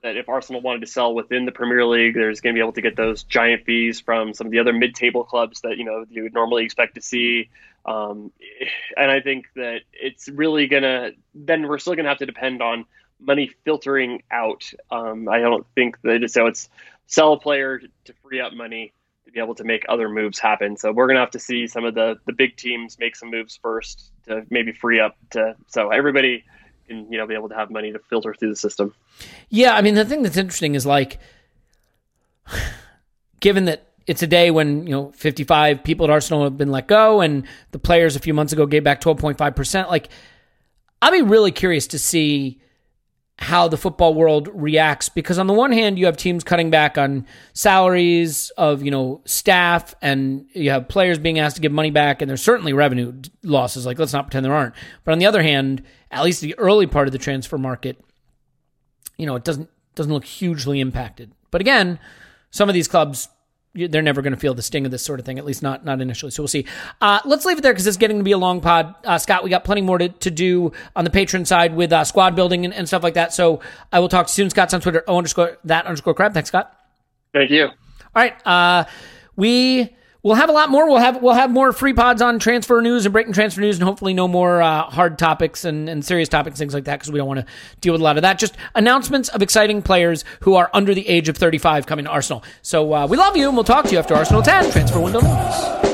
that if Arsenal wanted to sell within the Premier League, there's going to be able to get those giant fees from some of the other mid-table clubs that you know you would normally expect to see. Um, and I think that it's really gonna. Then we're still gonna have to depend on money filtering out. Um, I don't think that so. It's sell a player to free up money to be able to make other moves happen. So we're gonna have to see some of the the big teams make some moves first to maybe free up to so everybody can you know be able to have money to filter through the system. Yeah, I mean the thing that's interesting is like, given that it's a day when you know 55 people at Arsenal have been let go, and the players a few months ago gave back 12.5 percent. Like, I'd be really curious to see how the football world reacts because on the one hand you have teams cutting back on salaries of you know staff and you have players being asked to give money back and there's certainly revenue losses like let's not pretend there aren't but on the other hand at least the early part of the transfer market you know it doesn't doesn't look hugely impacted but again some of these clubs they're never going to feel the sting of this sort of thing, at least not not initially. So we'll see. Uh, let's leave it there because it's getting to be a long pod. Uh, Scott, we got plenty more to, to do on the patron side with uh, squad building and, and stuff like that. So I will talk to you soon. Scott's on Twitter, O underscore that underscore crab. Thanks, Scott. Thank you. All right. Uh, we will have a lot more. We'll have we'll have more free pods on transfer news and breaking transfer news, and hopefully no more uh, hard topics and, and serious topics, things like that, because we don't want to deal with a lot of that. Just announcements of exciting players who are under the age of 35 coming to Arsenal. So uh, we love you, and we'll talk to you after Arsenal 10 transfer window news.